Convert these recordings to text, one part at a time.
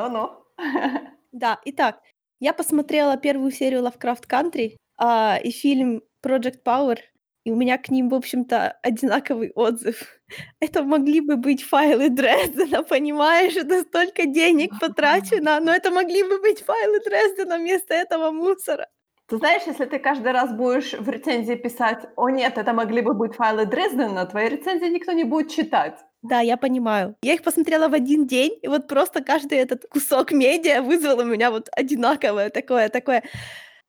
Ну-ну. Да, итак, я посмотрела первую серию Lovecraft Country, а, и фильм Project Power, и у меня к ним, в общем-то, одинаковый отзыв. Это могли бы быть файлы Дрездена, понимаешь? Это столько денег потрачено, но это могли бы быть файлы Дрездена вместо этого мусора. Ты знаешь, если ты каждый раз будешь в рецензии писать: "О нет, это могли бы быть файлы Дрездена", твои рецензии никто не будет читать. Да, я понимаю. Я их посмотрела в один день, и вот просто каждый этот кусок медиа вызвал у меня вот одинаковое такое такое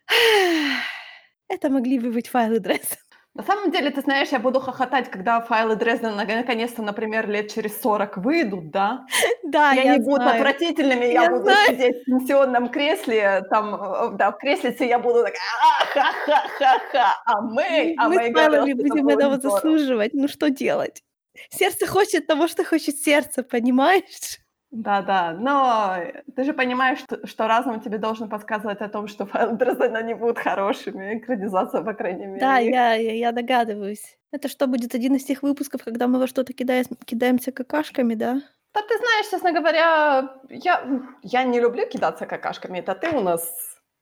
Это могли бы быть файлы Дрездена. На самом деле, ты знаешь, я буду хохотать, когда файлы Дрездена наконец-то, например, лет через 40 выйдут, да? Да, я они будут знаю. отвратительными, я Я буду знаю. сидеть в пенсионном кресле, там, э, да, в креслице, я буду такая: "А-ха-ха-ха-ха, а мы, а Мы мы с файлами будем этого здорово". заслуживать. Ну что делать? Сердце хочет того, что хочет сердце, понимаешь? Да-да, но, ты же понимаешь, что что разум тебе должен подсказывать о том, что файлы Дрездена не будут хорошими, экранизация, по крайней Да, мере, их. я я я догадываюсь. Это что, будет один из тех выпусков, когда мы во что-то кидаясь кидаемся какашками, да? Да, ты знаешь, честно говоря, я, я не люблю кидаться какашками. Это ты у нас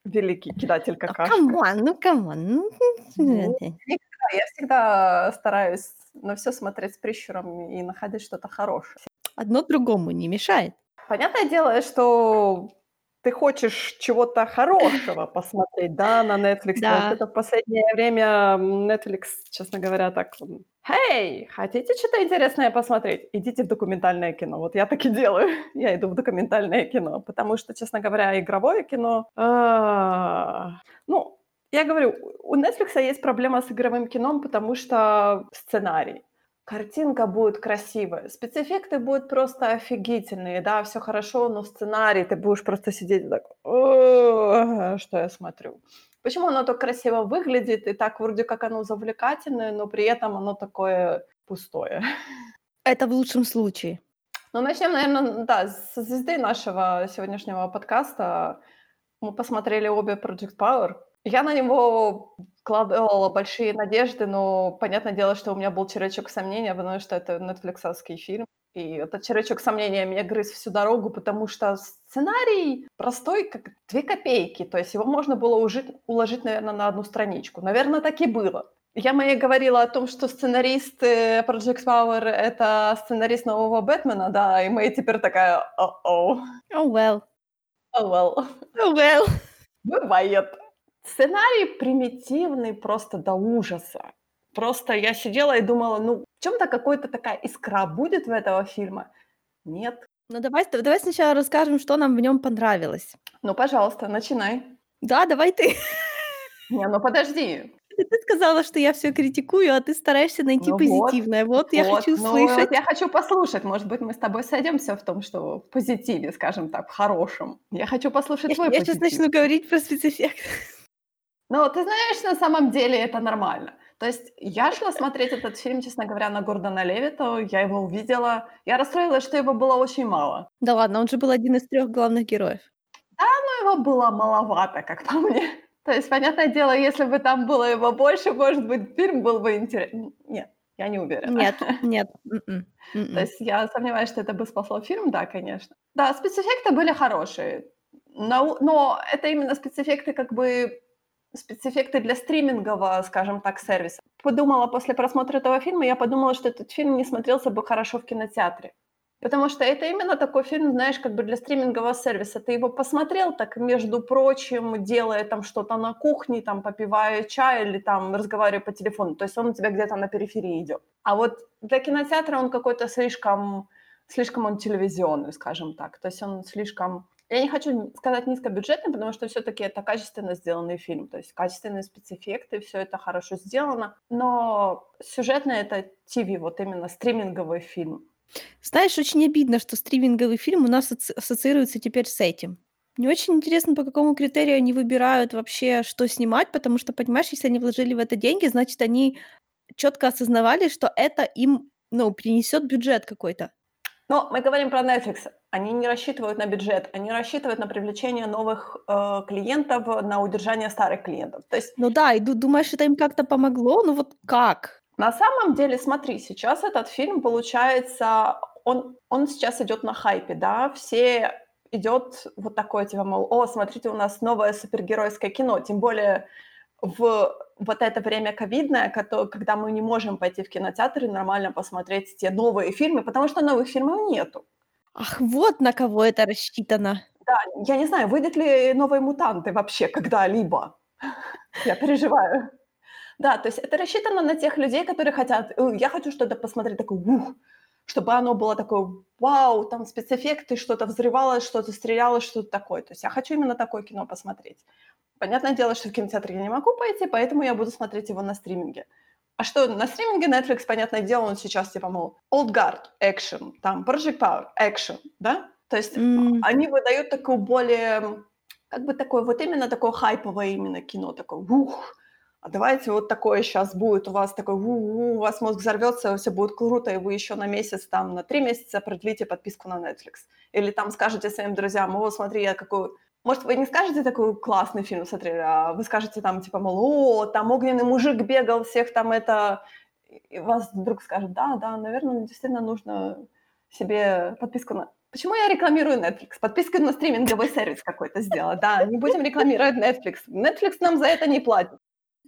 великий кидатель Ну какашек. come on, ну come on, ну Ну, никогда. Я всегда стараюсь на всё смотреть с прищуром и находить что-то хорошее. Одно другому не мешает. Понятное дело, что ты хочешь чего-то хорошего посмотреть, да, на. Вот Да. это в последнее время, Netflix, честно говоря, так: "Хей, хотите что-то интересное посмотреть? Идите в документальное кино". Вот я так и делаю. Я иду в документальное кино, потому что, честно говоря, игровое кино, а, ну, я говорю, у "Нетфликса" есть проблема с игровым кино, потому что сценарий. Картинка будет красивая, спецэффекты будут просто офигительные, да, всё хорошо, но сценарий, ты будешь просто сидеть так: "О, что я смотрю?" Почему оно так красиво выглядит и так вроде как оно завлекательное, но при этом оно такое пустое? Это в лучшем случае. Ну, начнём, наверно, н да, со звезды нашего сегодняшнего подкаста. Мы посмотрели обе Project Power. Я на него вкладывала большие надежды, но понятное дело, что у меня был червячок сомнения, потому что это нетфликсовский фильм. И этот червячок сомнения меня грыз всю дорогу, потому что сценарий простой, как 2 копейки. То есть его можно было ужить уложить, наверно, на 1 страничку. Наверно, так и было. Я Майе говорила о том, что сценарист, э, Project Power- это сценарист нового "Бэтмена", да, и Мэй теперь такая: "Oh-oh". Oh well. Oh well. Oh well. Бывает. Сценарий примитивный просто до ужаса. Просто я сидела и думала: "Ну, в чём-то какой-то такая искра будет в этого фильма?" Нет. Ну давай давай сначала расскажем, что нам в нём понравилось. Ну, пожалуйста, начинай. Да, давай ты. Не, ну подожди. Ты сказала, что я всё критикую, а ты стараешься найти Ну вот, позитивное. Вот я вот, хочу ну вот я хочу послушать. Может быть, мы с тобой сойдёмся в том, что в позитиве, скажем так, в хорошем. Я хочу послушать Я твой я позитив. начну говорить про спецэффекты. Ну, ты знаешь, на самом деле это нормально. То есть я шла смотреть этот фильм, честно говоря, на Гордона Левита. Я его увидела. Я расстроилась, что его было очень мало. Да ладно, он же был один из 3 главных героев. Да, но его было маловато, как по мне. То есть, понятное дело, если бы там было его больше, может быть, фильм был бы интере н нет, я не уверена. Нет, нет, м-м, То м-м. есть я сомневаюсь, что это бы спасло фильм, да, конечно. Да, спецэффекты были хорошие, нау но это именно спецэффекты, как бы спецэффекты для стримингового, скажем так, сервиса. Подумала после просмотра этого фильма, я подумала, что этот фильм не смотрелся бы хорошо в кинотеатре. Потому что это именно такой фильм, знаешь, как бы для стримингового сервиса. Ты его посмотрел так, между прочим, делая там что-то на кухне, там попивая чай или там разговаривая по телефону. То есть он у тебя где-то на периферии идёт. А вот для кинотеатра он какой-то слишком слишком он телевизионный, скажем так. То есть он слишком я не хочу сказать низкобюджетный, потому что всё-таки это качественно сделанный фильм. То есть качественные спецэффекты, всё это хорошо сделано, но сюжетно это ТВ, вот именно стриминговый фильм. Знаешь, очень обидно, что стриминговый фильм у нас ассоциируется теперь с этим. Мне очень интересно, по какому критерию они выбирают вообще, что снимать, потому что, понимаешь, если они вложили в это деньги, значит, они чётко осознавали, что это им, ну, принесёт бюджет какой-то. Но мы говорим про Netflix. Они не рассчитывают на бюджет, они рассчитывают на привлечение новых, э, клиентов, на удержание старых клиентов. То есть Ну да, и ду думаешь, это им как-то помогло? Ну вот как? На самом деле, смотри, сейчас этот фильм, получается, он он сейчас идёт на хайпе, да. Все идет вот такое, типа, мол, о, смотрите, у нас новое супергеройское кино, тем более в вот это время ковидное, когда мы не можем пойти в кинотеатр и нормально посмотреть те новые фильмы, потому что новых фильмов нету. Ах, вот на кого это рассчитано. Да, я не знаю, выйдут ли новые мутанты вообще когда-либо. Я переживаю. Да, то есть это рассчитано на тех людей, которые хотят, «Э, я хочу что-то посмотреть, такой, ух, чтобы оно было такое, вау, там спецэффекты, что-то взрывалось, что-то стрелялось, что-то такое. То есть я хочу именно такое кино посмотреть. Понятное дело, что в кинотеатр я не могу пойти, поэтому я буду смотреть его на стриминге. А что, на стриминге Netflix, понятное дело, он сейчас типа, мол, Old Guard, action, там, Project Power, action, да? То есть mm. они выдают такую более, как бы такое, вот именно такое хайповое именно кино, такое, ух, а давайте вот такое сейчас будет у вас такой, у, у вас мозг взорвется, все будет круто, и вы еще на месяц, там, на три месяца продлите подписку на Netflix. Или там скажете своим друзьям, о, смотри, я какой может, вы не скажете такой классный фильм смотрели, а вы скажете там, типа, мол, о, там огненный мужик бегал, всех там это... И вас вдруг скажут, да, да, наверное, действительно нужно себе подписку на... Почему я рекламирую Netflix? Подписку на стриминговый сервис какой-то сделать. Да, не будем рекламировать Netflix. Netflix нам за это не платит.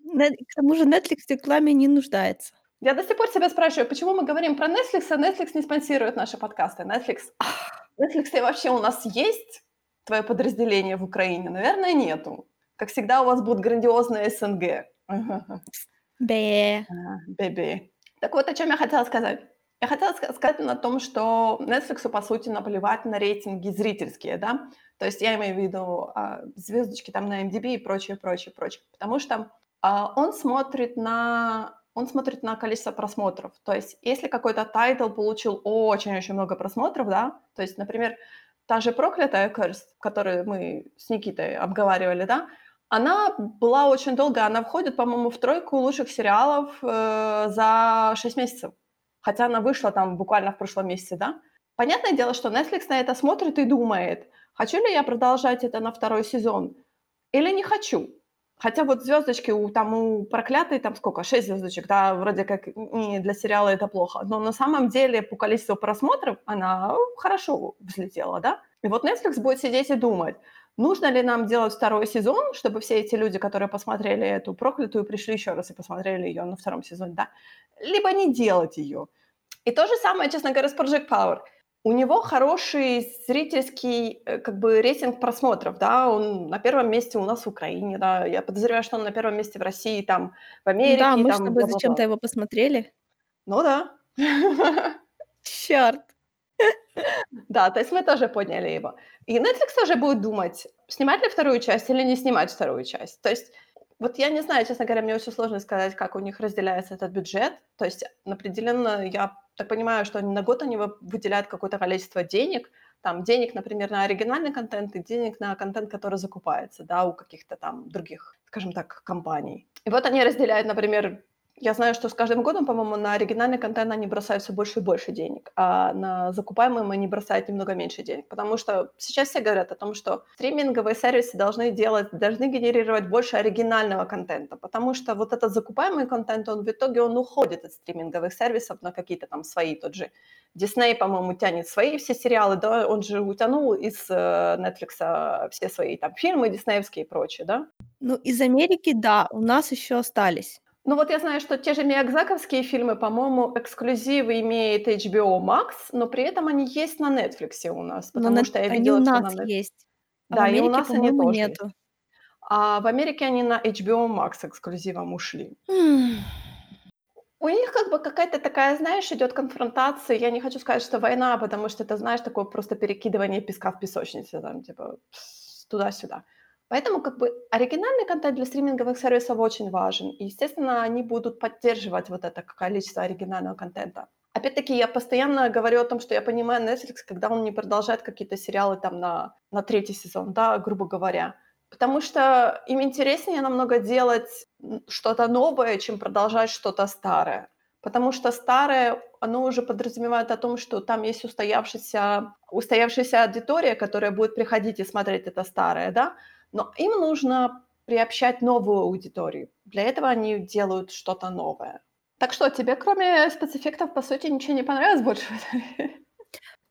К тому же Netflix в рекламе не нуждается. Я до сих пор себя спрашиваю, почему мы говорим про Netflix, а Netflix не спонсирует наши подкасты. Netflix... Netflix вообще у нас есть? Твое подразделение в Украине? Наверное, нету. Как всегда, у вас будет грандиозное СНГ. Бе. Бе-бе. Так вот, о чем я хотела сказать. Я хотела сказать на том, что Netflix, по сути, наплевать на рейтинги зрительские, да? То есть я имею в виду а, звездочки там на IMDb и прочее, прочее, прочее. Потому что а, он смотрит на он смотрит на количество просмотров. То есть если какой-то title получил очень-очень много просмотров, да, то есть, например, та же «Проклятая Curse», которую мы с Никитой обговаривали, да, она была очень долго, она входит, по-моему, в тройку лучших сериалов э, за 6 месяцев. Хотя она вышла там буквально в прошлом месяце, да. Понятное дело, что Netflix на это смотрит и думает, хочу ли я продолжать это на второй сезон или не хочу. Хотя вот звездочки у, там, у проклятой, там сколько, 6 звездочек, да, вроде как не для сериала это плохо. Но на самом деле по количеству просмотров она хорошо взлетела, да. И вот Netflix будет сидеть и думать, нужно ли нам делать второй сезон, чтобы все эти люди, которые посмотрели эту проклятую, пришли еще раз и посмотрели ее на втором сезоне, да, либо не делать ее. И то же самое, честно говоря, с Project Power – у него хороший зрительский э, как бы рейтинг просмотров, да, он на первом месте у нас в Украине, да, я подозреваю, что он на первом месте в России, там, в Америке. Да, мы там, с тобой зачем-то его посмотрели. Ну да. Черт. Да, то есть мы тоже подняли его. И Netflix тоже будет думать, снимать ли вторую часть или не снимать вторую часть. То есть вот я не знаю, честно говоря, мне очень сложно сказать, как у них разделяется этот бюджет. То есть определенно я так понимаю, что на год они выделяют какое-то количество денег, там денег, например, на оригинальный контент и денег на контент, который закупается, да, у каких-то там других, скажем так, компаний. И вот они разделяют, например, я знаю, что с каждым годом, по-моему, на оригинальный контент они бросают все больше и больше денег, а на закупаемый они бросают немного меньше денег. Потому что сейчас все говорят о том, что стриминговые сервисы должны делать, должны генерировать больше оригинального контента, потому что вот этот закупаемый контент, он в итоге он уходит от стриминговых сервисов на какие-то там свои, тот же Дисней, по-моему, тянет свои все сериалы, да, он же утянул из э, Netflix все свои там фильмы диснеевские и прочее, да? Ну, из Америки, да, у нас еще остались. Ну вот я знаю, что те же Миядзаковские фильмы, по-моему, эксклюзивы имеет HBO Max, но при этом они есть на Netflix у нас, потому но что я они видела, у что нас на Net- есть. А Да, в и у Америке, нас они тоже нету. есть. А в Америке они на HBO Max эксклюзивом ушли. У них как бы какая-то такая, знаешь, идет конфронтация. Я не хочу сказать, что война, потому что это, знаешь, такое просто перекидывание песка в песочнице, там, типа, туда-сюда. Поэтому как бы оригинальный контент для стриминговых сервисов очень важен. И, естественно, они будут поддерживать вот это количество оригинального контента. Опять-таки, я постоянно говорю о том, что я понимаю Netflix, когда он не продолжает какие-то сериалы там на, на третий сезон, да, грубо говоря. Потому что им интереснее намного делать что-то новое, чем продолжать что-то старое. Потому что старое, оно уже подразумевает о том, что там есть устоявшаяся, устоявшаяся аудитория, которая будет приходить и смотреть это старое, да, но им нужно приобщать новую аудиторию. Для этого они делают что-то новое. Так что, тебе кроме спецэффектов, по сути, ничего не понравилось больше?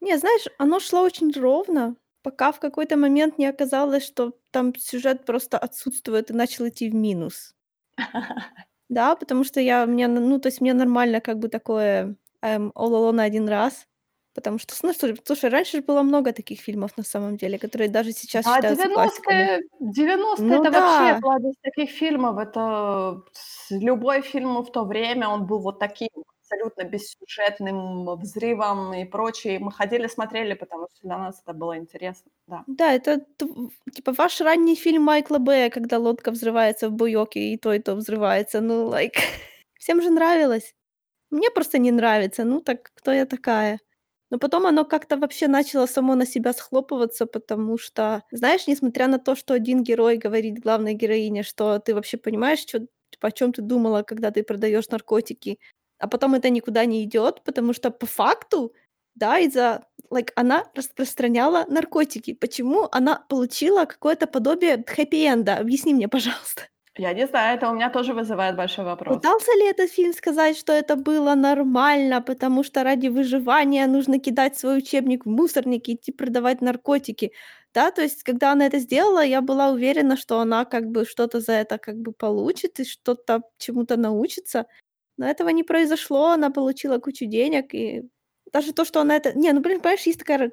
Не, знаешь, оно шло очень ровно. Пока в какой-то момент не оказалось, что там сюжет просто отсутствует и начал идти в минус. Да, потому что я мне, ну, то есть мне нормально как бы такое, эм, All Alone один раз, потому что, ну, слушай раньше ж было много таких фильмов на самом деле, которые даже сейчас А считаются классиками. 90-е 90-е- Ну это вообще да. кладезь таких фильмов. Это любой фильм в то время, он был вот таким абсолютно бессюжетным взрывом и прочее. Мы ходили, смотрели, потому что для нас это было интересно, да. Да, это типа ваш ранний фильм Майкла Бэя, когда лодка взрывается в буёке, и то, и то взрывается. Ну, like, всем же нравилось. Мне просто не нравится. Ну так кто я такая? Но потом оно как-то вообще начало само на себя схлопываться, потому что, знаешь, несмотря на то, что один герой говорит главной героине, что ты вообще понимаешь, чё типа, о чём ты думала, когда ты продаёшь наркотики, а потом это никуда не идёт, потому что по факту, да, из-за like, она распространяла наркотики. Почему она получила какое-то подобие хэппи-энда? Объясни мне, пожалуйста. Я не знаю, это у меня тоже вызывает большой вопрос. Пытался ли этот фильм сказать, что это было нормально, потому что ради выживания нужно кидать свой учебник в мусорник и идти продавать наркотики? Да, то есть, когда она это сделала, я была уверена, что она как бы что-то за это как бы получит и что-то чему-то научится. Но этого не произошло. Она получила кучу денег, и даже то, что она это не, ну, блин, понимаешь, есть такая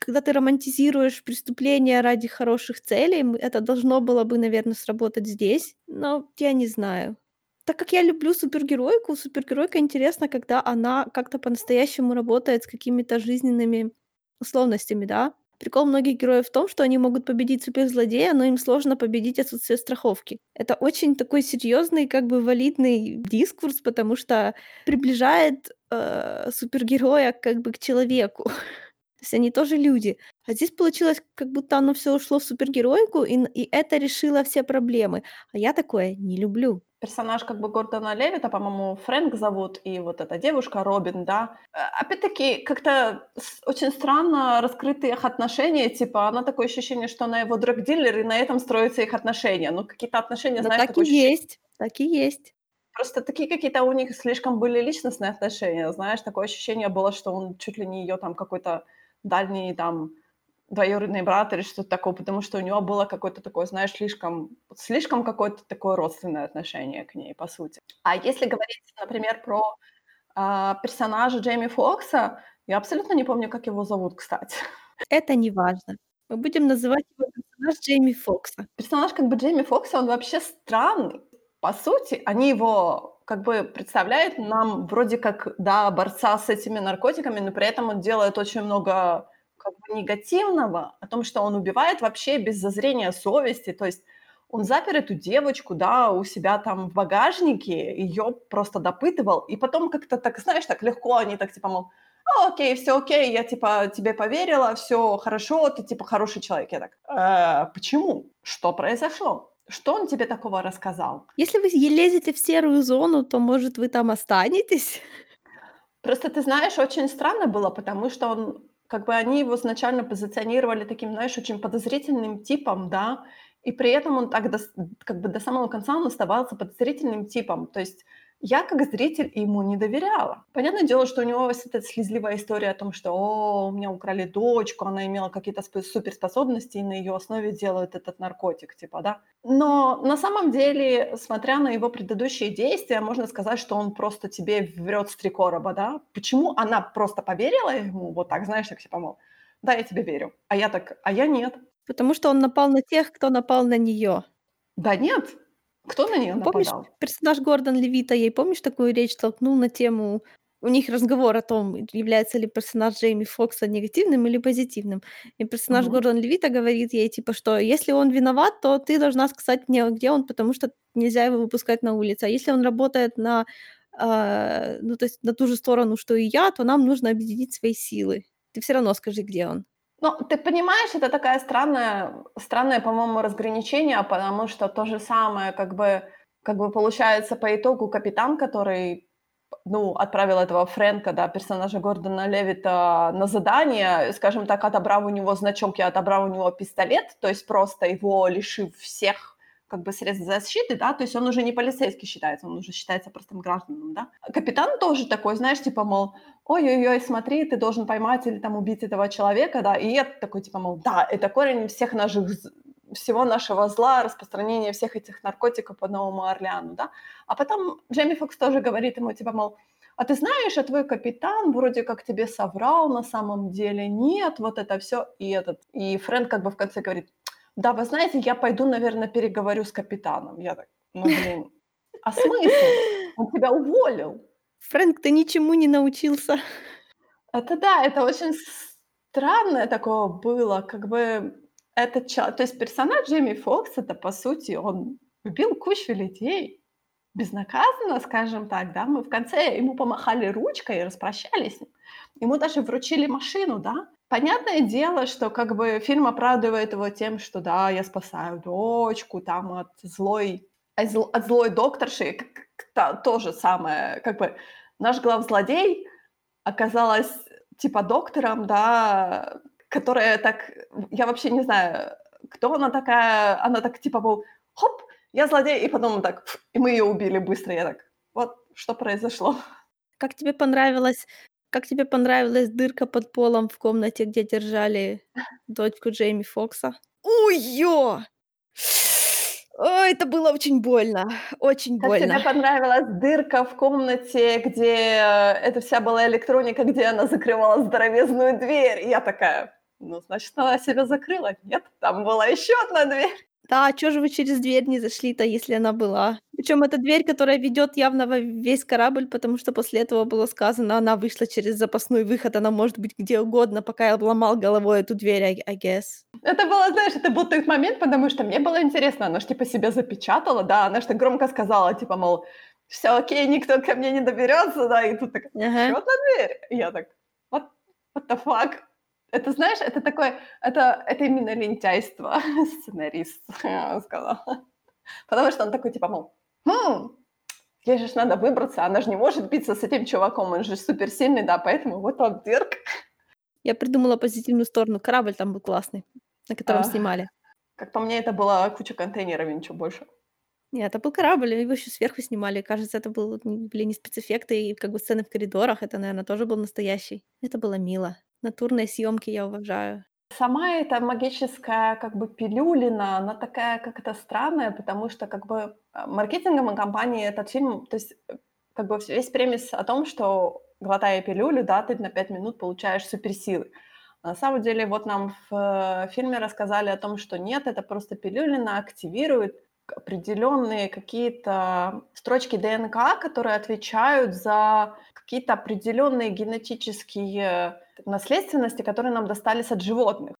когда ты романтизируешь преступление ради хороших целей, это должно было бы, наверно, сработать здесь, но я не знаю. Так как я люблю супергеройку, супергеройка интересна, когда она как-то по-настоящему работает с какими-то жизненными условностями, да. Прикол многих героев в том, что они могут победить суперзлодея, но им сложно победить отсутствие страховки. Это очень такой серьёзный, как бы валидный дискурс, потому что приближает, э, супергероя как бы к человеку. То есть они тоже люди. А здесь получилось, как будто оно всё ушло в супергероику, и и это решило все проблемы. А я такое не люблю. Персонаж как бы Гордона Левита, по-моему, Фрэнк зовут, и вот эта девушка Робин, да. Э, опять-таки, как-то очень странно раскрыты их отношения. Типа, она такое ощущение, что она его драг-дилер, и на этом строятся их отношения. Ну, какие-то отношения, Да знаешь, так и ощущение есть, так и есть. Просто такие какие-то у них слишком были личностные отношения. Знаешь, такое ощущение было, что он чуть ли не её там какой-то дальний там двоюродный брат или что-то такое, потому что у него было какое-то такое, знаешь, слишком слишком какое-то такое родственное отношение к ней, по сути. А если говорить, например, про, а, персонажа Джейми Фокса, я абсолютно не помню, как его зовут, кстати. Это неважно. Мы будем называть его персонаж Джейми Фокса. Персонаж как бы Джейми Фокса, он вообще странный. По сути, они его как бы представляют нам вроде как, да, борца с этими наркотиками, но при этом он делает очень много как бы негативного, о том, что он убивает вообще без зазрения совести. То есть он запер эту девочку, да, у себя там в багажнике, её просто допытывал, и потом как-то так, знаешь, так легко они так типа, мол: "А, окей, всё окей, я типа тебе поверила, всё хорошо, ты типа хороший человек". Я так: "Э, почему? Что произошло? Что он тебе такого рассказал?" Если вы лезете в серую зону, то, может, вы там останетесь? Просто ты знаешь, очень странно было, потому что он как бы они его изначально позиционировали таким, знаешь, очень подозрительным типом, да, и при этом он так дос как бы до самого конца он оставался подозрительным типом. То есть я как зритель ему не доверяла. Понятное дело, что у него есть эта слезливая история о том, что: "О, у меня украли дочку, она имела какие-то суперспособности, и на её основе делают этот наркотик", типа, да. Но на самом деле, смотря на его предыдущие действия, можно сказать, что он просто тебе врёт с 3 короба, да. Почему она просто поверила ему вот так, знаешь, так типа, мол: "Да, я тебе верю". А я так: "А я нет". Потому что он напал на тех, кто напал на неё. Да нет, кто на Помнишь, нападал? персонаж Гордон Левита ей, помнишь, такую речь толкнул на тему у них разговор о том, является ли персонаж Джейми Фокса негативным или позитивным. И персонаж Мгм. Гордон Левита говорит ей, типа, что если он виноват, то ты должна сказать мне, где он, потому что нельзя его выпускать на улицу. А если он работает на, а, ну, то есть на ту же сторону, что и я, то нам нужно объединить свои силы. Ты всё равно скажи, где он. Ну, ты понимаешь, это такая странная странное, по-моему, разграничение, потому что то же самое, как бы как бы получается по итогу капитан, который, ну, отправил этого Фрэнка, да, персонажа Гордона Левита на задание, скажем так, отобрав у него значок и отобрав у него пистолет, то есть просто его лишив всех как бы средств защиты, да, то есть он уже не полицейский считается, он уже считается простым гражданом, да. Капитан тоже такой, знаешь, типа, мол, ой-ой-ой, смотри, ты должен поймать или там убить этого человека, да, и я такой, типа, мол, да, это корень всех наших всего нашего зла, распространения всех этих наркотиков по Новому Орлеану, да. А потом Джейми Фокс тоже говорит ему, типа, мол, а ты знаешь, а твой капитан вроде как тебе соврал на самом деле, нет, вот это все и этот. И Фрэнк как бы в конце говорит, да, вы знаете, я пойду, наверное, переговорю с капитаном. Я так, ну, блин, а смысл? Он тебя уволил. Фрэнк, ты ничему не научился. Это да, это очень странное такое было, как бы этот человек, то есть персонаж Джейми Фокс, это по сути, он убил кучу людей, безнаказанно, скажем так, да, мы в конце ему помахали ручкой и распрощались. Ему даже вручили машину, да. Понятное дело, что как бы фильм оправдывает его тем, что да, я спасаю дочку там от злой, от злой докторши, то, то же самое, как бы наш главзлодей оказалась типа доктором, да, которая так, я вообще не знаю, кто она такая, она так типа был, хоп, я злодей, и потом так, и мы ее убили быстро. Я так, вот что произошло. Как тебе понравилось, как тебе понравилась дырка под полом в комнате, где держали дочку Джейми Фокса? Ой-ё! Ой, это было очень больно, очень как больно. тебе понравилась дырка в комнате, где э, это вся была электроника, где она закрывала здоровезную дверь? И я такая, ну, значит, она себя закрыла. Нет, там была еще одна дверь. Да, чё же вы через дверь не зашли-то, если она была? Причём это дверь, которая ведёт явно во весь корабль, потому что после этого было сказано, она вышла через запасной выход, она может быть где угодно, пока я ломал головой эту дверь, I, I guess. Это было, знаешь, это был тот момент, потому что мне было интересно, она ж типа себя запечатала, да, она так громко сказала, типа, мол, всё окей, никто ко мне не доберётся, да, и тут такая, Ага. ещё одна дверь. И я так, what, what the fuck? Это, знаешь, это такое, это, это именно лентяйство сценарист, сказала. Потому что он такой, типа, мол, хм, ей же надо выбраться, она же не может биться с этим чуваком, он же суперсильный, да, поэтому вот он дырк. Я придумала позитивную сторону. Корабль там был классный, на котором А, снимали. Как по мне, это была куча контейнеров и ничего больше. Нет, это был корабль, его ещё сверху снимали. Кажется, это был, были не спецэффекты и как бы сцены в коридорах. Это, наверно, тоже был настоящий. Это было мило. Натурные съёмки я уважаю. Сама эта магическая как бы пилюлина, она такая как-то странная, потому что как бы а, маркетинговой компании этот фильм, то есть э, как бы весь премис о том, что глотая пилюлю, да, ты на 5 минут получаешь суперсилы. А на самом деле вот нам в э, фильме рассказали о том, что нет, это просто пилюлина активирует определенные какие-то строчки ДНК, которые отвечают за какие-то определенные генетические наследственности, которые нам достались от животных.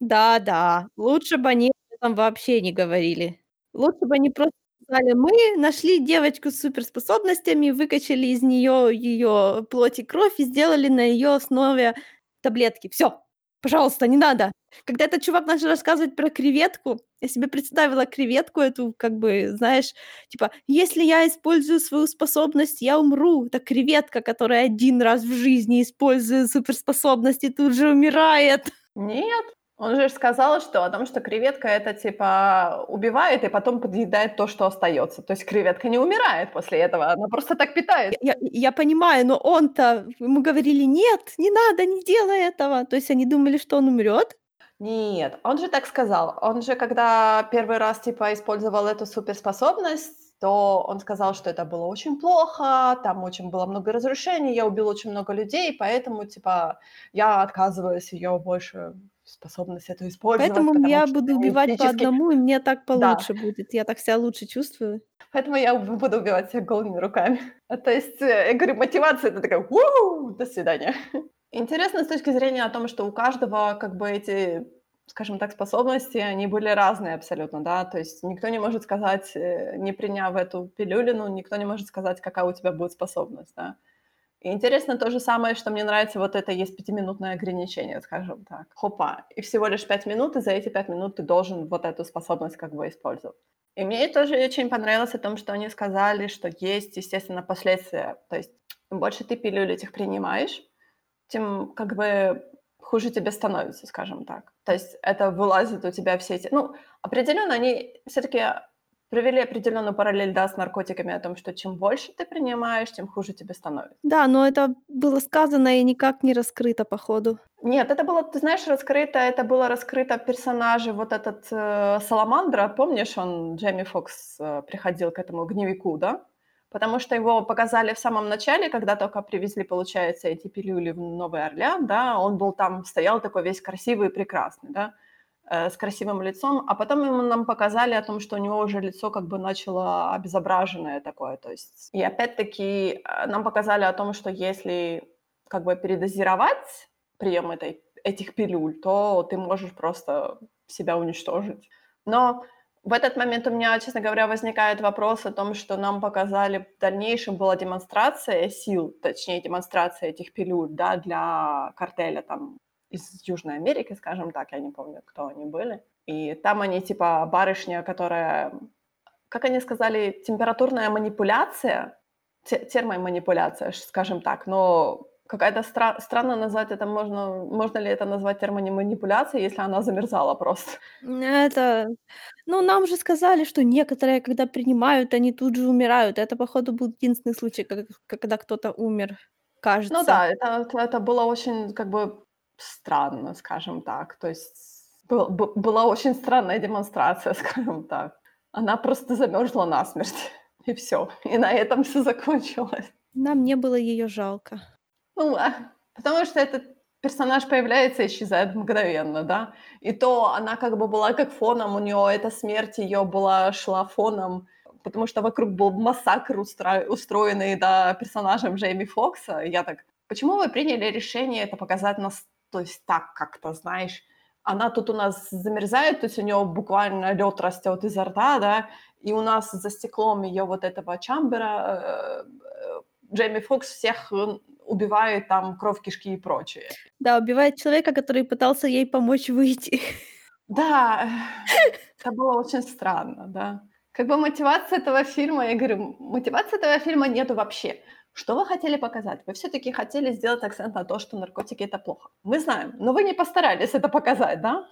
Да-да, лучше бы они об вообще не говорили. Лучше бы они просто сказали: "Мы нашли девочку с суперспособностями, выкачали из неё её плоть и кровь и сделали на её основе таблетки". Всё, пожалуйста, не надо. Когда этот чувак начал рассказывать про креветку, я себе представила креветку эту, как бы, знаешь, типа: "Если я использую свою способность, я умру". Это креветка, которая один раз в жизни использует суперспособность и тут же умирает. Нет, он же сказал, что о том, что креветка это типа убивает и потом подъедает то, что остаётся. То есть креветка не умирает после этого, она просто так питается. Я я понимаю, но он-то ему говорили: "Нет, не надо, не делай этого". То есть они думали, что он умрёт? Нет, он же так сказал. Он же, когда первый раз типа использовал эту суперспособность, то он сказал, что это было очень плохо, там очень было много разрушений, я убил очень много людей, поэтому типа я отказываюсь её больше способность эту использовать, Поэтому я буду это убивать по мифически одному, и мне так Да. получше будет. Я так себя лучше чувствую. Поэтому я буду убивать всех голыми руками. То есть, э, я говорю, мотивация- это такая: "У, до свидания". Интересно с точки зрения о том, что у каждого как бы эти, скажем так, способности, они были разные абсолютно, да. То есть никто не может сказать, э, не приняв эту пилюлину, никто не может сказать, какая у тебя будет способность, да. И интересно то же самое, что мне нравится, вот это есть пятиминутное ограничение, скажем так. Хопа, и всего лишь 5 минут, и за эти 5 минут ты должен вот эту способность как бы использовать. И мне тоже очень понравилось о том, что они сказали, что есть, естественно, последствия. То есть чем больше ты пилюль этих принимаешь, тем как бы хуже тебе становится, скажем так. То есть это вылазит у тебя все эти... Ну, определенно они все-таки Провели определенную параллель, да, с наркотиками о том, что чем больше ты принимаешь, тем хуже тебе становится. Да, но это было сказано и никак не раскрыто, походу. Нет, это было, ты знаешь, раскрыто, это было раскрыто в персонаже вот этот э, Саламандра, помнишь, он, Джейми Фокс, э, приходил к этому гневику, да? Потому что его показали в самом начале, когда только привезли, получается, эти пилюли в Новый Орлеан, да, он был там, стоял такой весь красивый и прекрасный, да, с красивым лицом, а потом ему нам показали о том, что у него уже лицо как бы начало обезображенное такое, то есть, и опять-таки э, нам показали о том, что если как бы передозировать прием этой, этих пилюль, то ты можешь просто себя уничтожить. Но в этот момент у меня, честно говоря, возникает вопрос о том, что нам показали в дальнейшем была демонстрация сил, точнее демонстрация этих пилюль, да, для картеля там из Южной Америки, скажем так, я не помню, кто они были. И там они типа барышня, которая, как они сказали, температурная манипуляция, термоманипуляция, скажем так, но какая-то стра- странно назвать это можно, можно ли это назвать термоманипуляцией, если она замерзала просто. Это, ну, нам же сказали, что некоторые, когда принимают, они тут же умирают. Это, походу, был единственный случай, когда кто-то умер, Ну кажется. да, это, это было очень как бы странно, скажем так. То есть был- б- была очень странная демонстрация, скажем так. Она просто замерзла насмерть. И все. И на этом все закончилось. Нам не было ее жалко. Ну, а, потому что этот персонаж появляется и исчезает мгновенно, да. И то она как бы была как фоном, у нее эта смерть ее была, шла фоном, потому что вокруг был массакр устро- устроенный, да, персонажем Джейми Фокса. И я так, почему вы приняли решение это показать нас, то есть так как-то, знаешь, она тут у нас замерзает, то есть у нее буквально лед растет изо рта, да, и у нас за стеклом ее вот этого чамбера э, Джейми Фокс всех убивает там кровь, кишки и прочее. Да, убивает человека, который пытался ей помочь выйти. Да, это было очень странно, да. Как бы мотивация этого фильма, я говорю, мотивации этого фильма нету вообще. Что вы хотели показать? Вы все-таки хотели сделать акцент на то, что наркотики это плохо. Мы знаем, но вы не постарались это показать, да?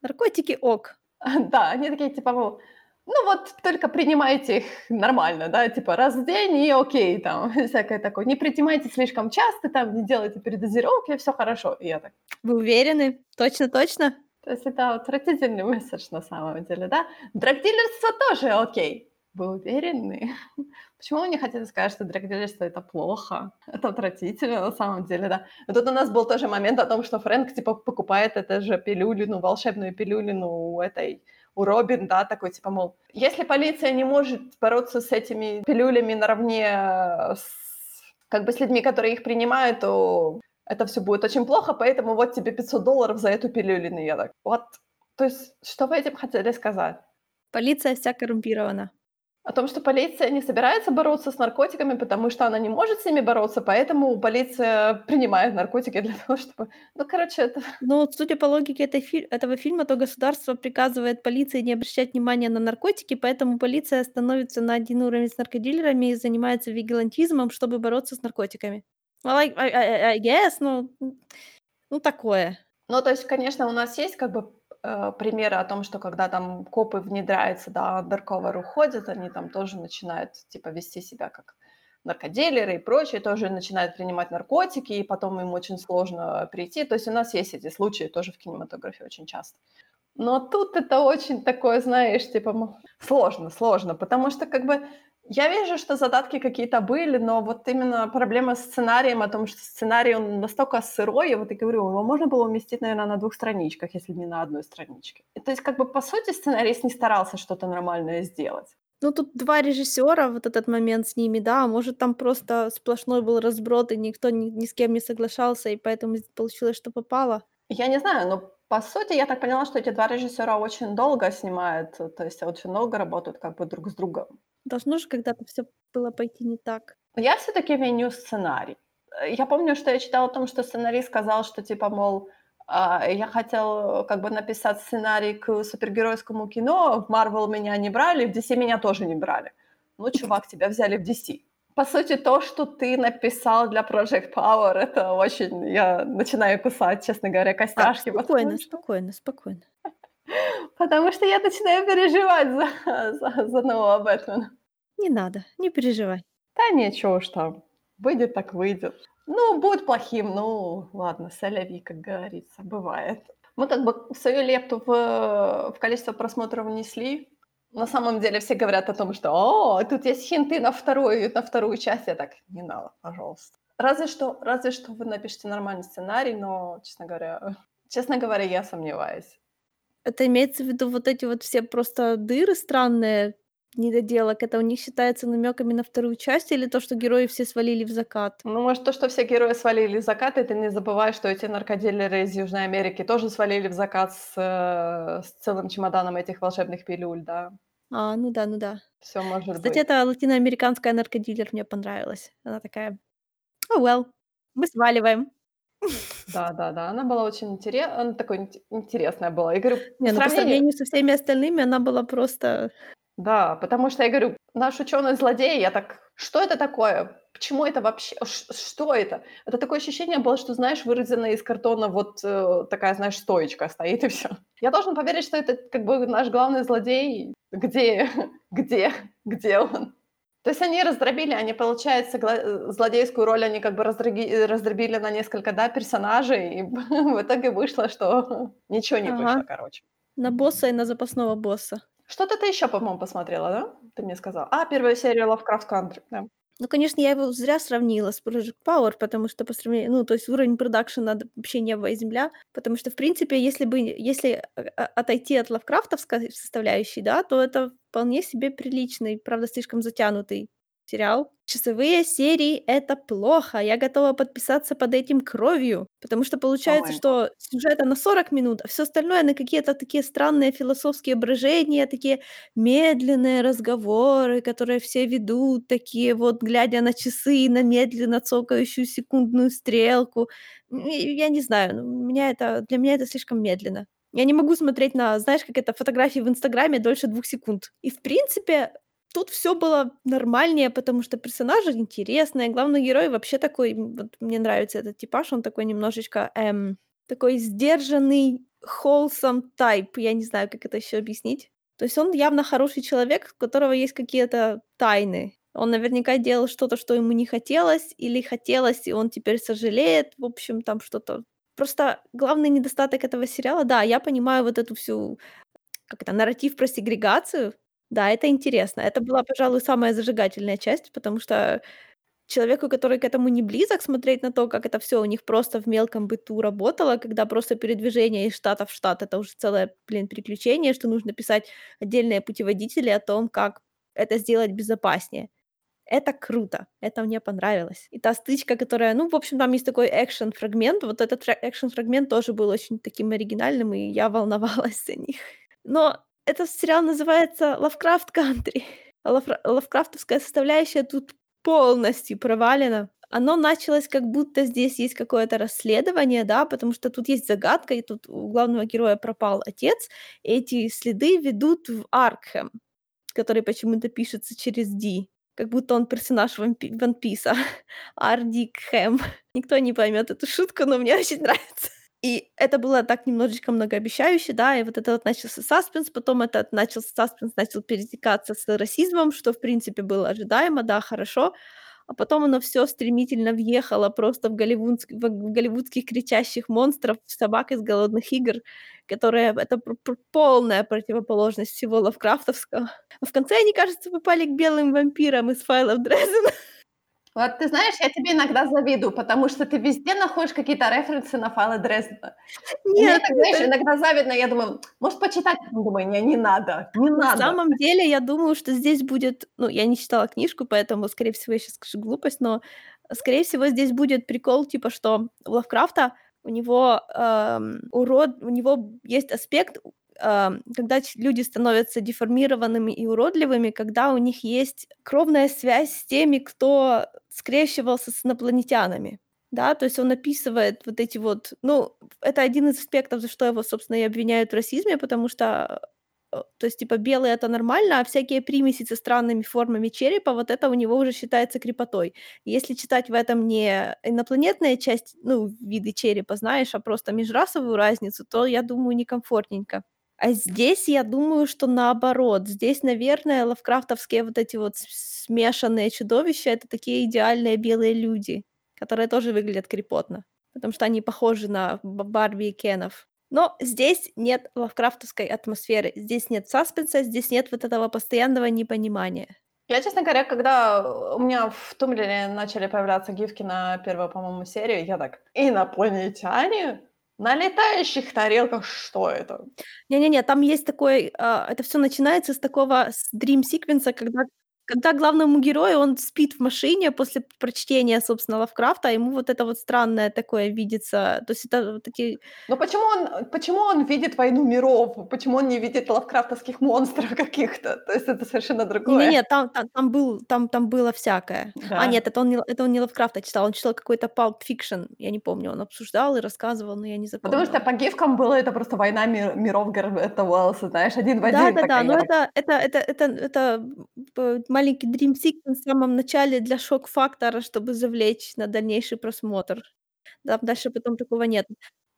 Наркотики ок. Да, они такие типа, ну, вот только принимайте их нормально, да, типа раз в день и окей, там, всякое такое. Не принимайте слишком часто, там, не делайте передозировки, все хорошо. И я так, Вы уверены? Точно-точно? то есть это отвратительный месседж на самом деле, да? Драгдилерство тоже окей. Вы уверены? Почему не хотите сказать, что драгдилерство это плохо? Это отвратительно на самом деле, да? И тут у нас был тоже момент о том, что Фрэнк, типа, покупает это же пилюлину, волшебную пилюлину у этой у Робин, да, такой, типа, мол, если полиция не может бороться с этими пилюлями наравне с, как бы, с людьми, которые их принимают, то это все будет очень плохо, поэтому вот тебе 500 долларов за эту пилюлину. Я так, вот. То есть, что вы этим хотели сказать? Полиция вся коррумпирована. О том, что полиция не собирается бороться с наркотиками, потому что она не может с ними бороться, поэтому полиция принимает наркотики для того, чтобы... Ну, короче, это... Ну, судя по логике этой фи- этого фильма, то государство приказывает полиции не обращать внимания на наркотики, поэтому полиция становится на один уровень с наркодилерами и занимается вигилантизмом, чтобы бороться с наркотиками. Well, I, I, I, I guess, ну, ну такое. Ну, то есть, конечно, у нас есть как бы э, примеры о том, что когда там копы внедряются, да, undercover уходят, они там тоже начинают, типа, вести себя как наркодилеры и прочее, тоже начинают принимать наркотики, и потом им очень сложно прийти. То есть у нас есть эти случаи тоже в кинематографе очень часто. Но тут это очень такое, знаешь, типа, сложно, сложно, потому что как бы я вижу, что задатки какие-то были, но вот именно проблема с сценарием, о том, что сценарий, он настолько сырой, я вот и говорю, его можно было уместить, наверное, на двух страничках, если не на одной страничке. То есть, как бы, по сути, сценарист не старался что-то нормальное сделать. Ну, тут два режиссера, вот этот момент с ними, да, может, там просто сплошной был разброд, и никто ни, ни с кем не соглашался, и поэтому получилось, что попало. Я не знаю, но по сути, я так поняла, что эти два режиссера очень долго снимают, то есть очень много работают как бы друг с другом. Должно же когда-то все было пойти не так. Я все-таки виню сценарий. Я помню, что я читала о том, что сценарист сказал, что типа, мол, а, я хотел как бы написать сценарий к супергеройскому кино, в Marvel меня не брали, в DC меня тоже не брали. Ну, чувак, тебя взяли в DC. По сути, то, что ты написал для Project Power, это очень... Я начинаю кусать, честно говоря, Так, костяшки. спокойно, потому спокойно, спокойно. Потому что я начинаю переживать за за за нового Бэтмена. Не надо, не переживай. Да ничего уж там, выйдет так выйдет. Ну, будет плохим, ну ладно, соляви, как говорится, бывает. Мы как бы свою лепту в, в количество просмотров внесли. На самом деле все говорят о том, что «О, тут есть хинты на вторую, на вторую часть». Я так, не надо, пожалуйста. Разве что, разве что вы напишите нормальный сценарий, но, честно говоря, честно говоря, я сомневаюсь. Это имеется в виду вот эти вот все просто дыры странные, недоделок, это у них считается намеками на вторую часть или то, что герои все свалили в закат? Ну, может, то, что все герои свалили в закат, и ты не забывай, что эти наркодилеры из Южной Америки тоже свалили в закат с, э, с целым чемоданом этих волшебных пилюль, да. А, ну да, ну да. Все может Кстати, быть. эта латиноамериканская наркодилер мне понравилась. Она такая: "Oh well, мы сваливаем". Да-да-да, она была очень интересная, она такой инте интересная была. Я говорю, по Не, ну по сравнению сравнению со всеми остальными она была просто Да, потому что я говорю, наш ученый-злодей, я так, что это такое? Почему это вообще? Что это? Это такое ощущение было, что, знаешь, вырезанная из картона вот э, такая, знаешь, стоечка стоит и все. Я должен поверить, что это как бы наш главный злодей. Где? Где? Где он? То есть они раздробили, они, получается, э, злодейскую роль они как бы раздроги- раздробили на несколько, да, персонажей, и в итоге вышло, что ничего не вышло, Ага. короче. на босса и на запасного босса. Что-то ты еще, по-моему, посмотрела, да? Ты мне сказала. А, первую серию Lovecraft Country, да. Ну, конечно, я его зря сравнила с Project Power, потому что по сравнению, ну, то есть уровень продакшена вообще небо и земля, потому что, в принципе, если бы, если а, а, отойти от лавкрафтовской составляющей, да, то это вполне себе приличный, правда, слишком затянутый сериал. Часовые серии— это плохо. Я готова подписаться под этим кровью, потому что получается, Ой, что сюжета на 40 минут, а все остальное на какие-то такие странные философские брожения, такие медленные разговоры, которые все ведут, такие вот, глядя на часы, на медленно цокающую секундную стрелку. Я не знаю, ну, меня это для меня это слишком медленно. Я не могу смотреть на, знаешь, как это, фотографии в "Инстаграме" дольше двух секунд. И, в принципе, тут все было нормальнее, потому что персонажи интересные, главный герой вообще такой, вот мне нравится этот типаж, он такой немножечко, эм, такой сдержанный, wholesome type, я не знаю, как это еще объяснить. То есть он явно хороший человек, у которого есть какие-то тайны. Он наверняка делал что-то, что ему не хотелось, или хотелось, и он теперь сожалеет. В общем, там что-то. Просто главный недостаток этого сериала, да, я понимаю вот эту всю, как это, нарратив про сегрегацию. Да, это интересно. Это была, пожалуй, самая зажигательная часть, потому что человеку, который к этому не близок, смотреть на то, как это все у них просто в мелком быту работало, когда просто передвижение из штата в штат- это уже целое, блин, приключение, что нужно писать отдельные путеводители о том, как это сделать безопаснее. Это круто, это мне понравилось. И та стычка, которая, ну, в общем, там есть такой экшен-фрагмент, вот этот фра экшен-фрагмент тоже был очень таким оригинальным, и я волновалась за них. Но этот сериал называется "Лавкрафт Кантри", а лавкрафтовская составляющая тут полностью провалена. Оно началось, как будто здесь есть какое-то расследование, да, потому что тут есть загадка, и тут у главного героя пропал отец, и эти следы ведут в Аркхэм, который почему-то пишется через D, как будто он персонаж Ван Пи One Piece. Ардикхэм. Никто не поймет эту шутку, но мне очень нравится. И это было так немножечко многообещающе, да, и вот это вот начался саспенс, потом этот начался саспенс, начал пересекаться с расизмом, что, в принципе, было ожидаемо, да, хорошо. А потом оно все стремительно въехало просто в голливудск в в голливудских кричащих монстров, собак из "Голодных игр", которые это пр пр полная противоположность всего лавкрафтовского. А в конце они, кажется, попали к белым вампирам из "Файлов Дрездена". Вот ты знаешь, я тебе иногда завидую, потому что ты везде находишь какие-то референсы на файлы Дрездена. Нет, так, знаешь, иногда завидно, я думаю, может, почитать? Думаю, не, не надо, не На надо. самом деле, я думаю, что здесь будет ну, я не читала книжку, поэтому, скорее всего, я сейчас скажу глупость, но, скорее всего, здесь будет прикол, типа, что у Лавкрафта у него, ам, урод у него есть аспект, когда ч люди становятся деформированными и уродливыми, когда у них есть кровная связь с теми, кто скрещивался с инопланетянами. Да, то есть он описывает вот эти вот ну, это один из аспектов, за что его, собственно, и обвиняют в расизме, потому что Э, то есть, типа, белый- это нормально, а всякие примеси со странными формами черепа, вот это у него уже считается крепотой. Если читать в этом не инопланетная часть, ну, виды черепа, знаешь, а просто межрасовую разницу, то, я думаю, некомфортненько. А здесь я думаю, что наоборот. Здесь, наверное, лавкрафтовские вот эти вот смешанные чудовища- это такие идеальные белые люди, которые тоже выглядят крипотно, потому что они похожи на Ба Барби и Кенов. Но здесь нет лавкрафтовской атмосферы, здесь нет саспенса, здесь нет вот этого постоянного непонимания. Я, честно говоря, когда у меня в "Тумблере" начали появляться гифки на первую, по-моему, серию, я так: "Инопланетяне? На летающих тарелках? Что это?" Не-не-не, там есть такой, а, это всё начинается с такого, с дрим-секвенса, когда когда главному герою, он спит в машине после прочтения, собственно, Лавкрафта, ему вот это вот странное такое видится. То есть это вот такие Но почему он почему он видит "Войну миров"? Почему он не видит лавкрафтовских монстров каких-то? То есть это совершенно другое. Не-не-не, там там там был там там было всякое. А, Да. нет, это он не это он не Лавкрафта читал, он читал какой-то Pulp Fiction, я не помню, он обсуждал и рассказывал, но я не Потому что запомнила. по гифкам было это просто "Война ми миров" Герберта Уэллса, знаешь, один в один Да-да-да, но это это это это это п маленький дрим-секвенс в самом начале для шок-фактора, чтобы завлечь на дальнейший просмотр. Да, дальше потом такого нет.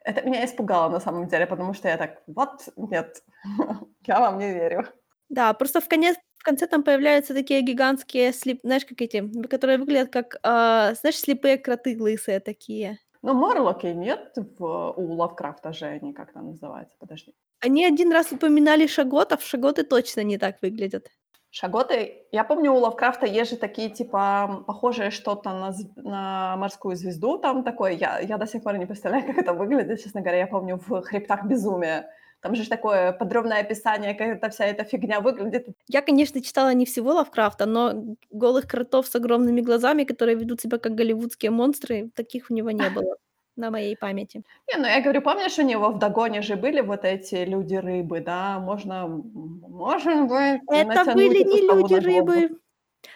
Это меня испугало на самом деле, потому что я так: "Вот нет, я вам не верю". Да, просто в конец в конце там появляются такие гигантские слип знаешь, как эти, которые выглядят как, а, знаешь, слепые кроты лысые такие. Ну, морлоки нет в у Лавкрафта же они как там называются? Подожди. Они один раз упоминали шаготов, шаготы точно не так выглядят. Шаготы? Я помню, у Лавкрафта есть же такие, типа, похожие что-то на на морскую звезду там такое. Я я до сих пор не представляю, как это выглядит, честно говоря. Я помню в "Хребтах безумия". Там же такое подробное описание, как эта вся эта фигня выглядит. Я, конечно, читала не всего Лавкрафта, но голых кротов с огромными глазами, которые ведут себя как голливудские монстры, таких у него не было на моей памяти. Не, ну я говорю, помнишь, у него в "Дагоне" же были вот эти люди-рыбы, да? Можно, м может быть, Это были не люди-рыбы.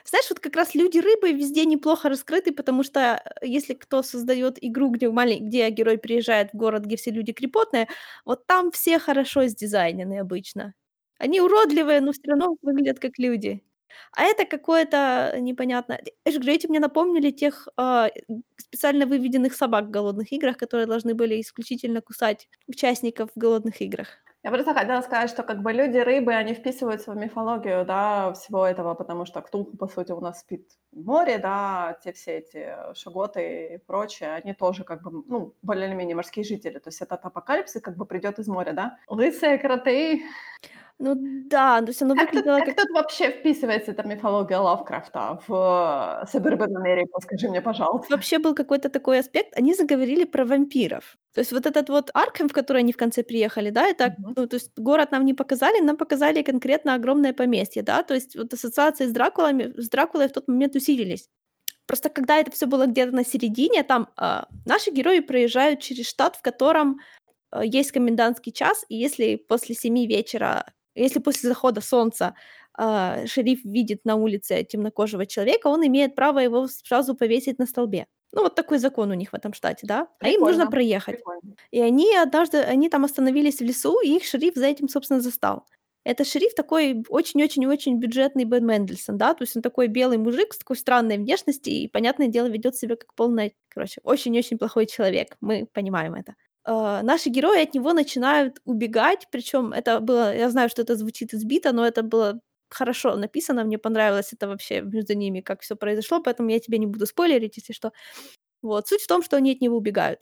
Знаешь, вот как раз люди-рыбы везде неплохо раскрыты, потому что, э, если кто создаёт игру, где мале где герой приезжает в город, где все люди крипотные, вот там все хорошо сдизайнены обычно. Они уродливые, но всё равно выглядят как люди. А это какое-то же говорю, эти мне напомнили тех, а, специально выведенных собак в "Голодных играх", которые должны были исключительно кусать участников в "Голодных играх". Я просто хотела сказать, что как бы люди-рыбы, они вписываются в мифологию, да, всего этого, потому что Ктулху, по сути, у нас спит в море, да, те все эти шаготы и прочее, они тоже как бы, ну, более или менее морские жители. То есть этот апокалипсис как бы придёт из моря, да. Лысые кроты. Ну да, то есть оно Как тут выглядело как как тут вообще вписывается эта мифология Лавкрафта в Suburban America, скажи мне, пожалуйста? вообще был какой-то такой аспект, они заговорили про вампиров. То есть вот этот вот Аркхем, в который они в конце приехали, да, это, Мгм. ну, то есть город нам не показали, нам показали конкретно огромное поместье, да. То есть вот ассоциации с Дракулами с Дракулой в тот момент усилились. Просто когда это всё было где-то на середине, там, а, наши герои проезжают через штат, в котором, а, есть комендантский час, и если после 7 вечера, если после захода солнца, а, шериф видит на улице темнокожего человека, он имеет право его сразу повесить на столбе. Ну, вот такой закон у них в этом штате, да, а им нужно Прикольно, проехать. прикольно. И они однажды, они там остановились в лесу, и их шериф за этим, собственно, застал. Это шериф такой очень-очень-очень бюджетный Бен Мендельсон, да, то есть он такой белый мужик с такой странной внешностью и, понятное дело, ведёт себя как полная, короче, очень-очень плохой человек. Мы понимаем это. А, наши герои от него начинают убегать, причём это было я знаю, что это звучит избито, но это было хорошо написано, мне понравилось это вообще между ними, как всё произошло, поэтому я тебе не буду спойлерить, если что. Вот, суть в том, что они от него убегают.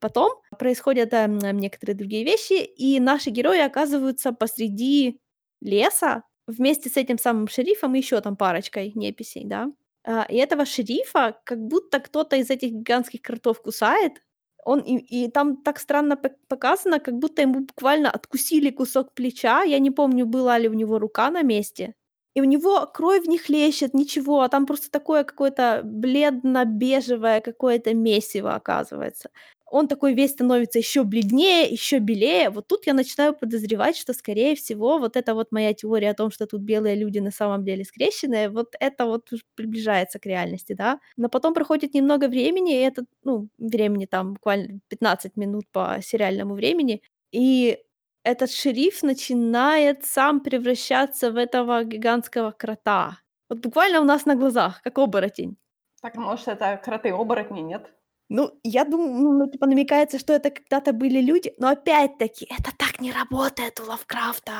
Потом происходят, эм, некоторые другие вещи, и наши герои оказываются посреди леса вместе с этим самым шерифом и ещё там парочкой неписей, да. А, и этого шерифа как будто кто-то из этих гигантских кротов кусает. Он и и там так странно пок показано, как будто ему буквально откусили кусок плеча. Я не помню, была ли у него рука на месте. И у него кровь не хлещет, ничего, а там просто такое какое-то бледно-бежевое какое-то месиво оказывается. Он такой весь становится ещё бледнее, ещё белее. Вот тут я начинаю подозревать, что, скорее всего, вот эта вот моя теория о том, что тут белые люди на самом деле скрещенные, вот это вот приближается к реальности, да. Но потом проходит немного времени, и этот, ну, времени там буквально 15 минут по сериальному времени, и этот шериф начинает сам превращаться в этого гигантского крота. Вот буквально у нас на глазах, как оборотень. Так, может, это кроты-оборотни, нет? Ну, я думаю, ну ну, типа намекается, что это когда-то были люди, но опять-таки это так не работает у Лавкрафта.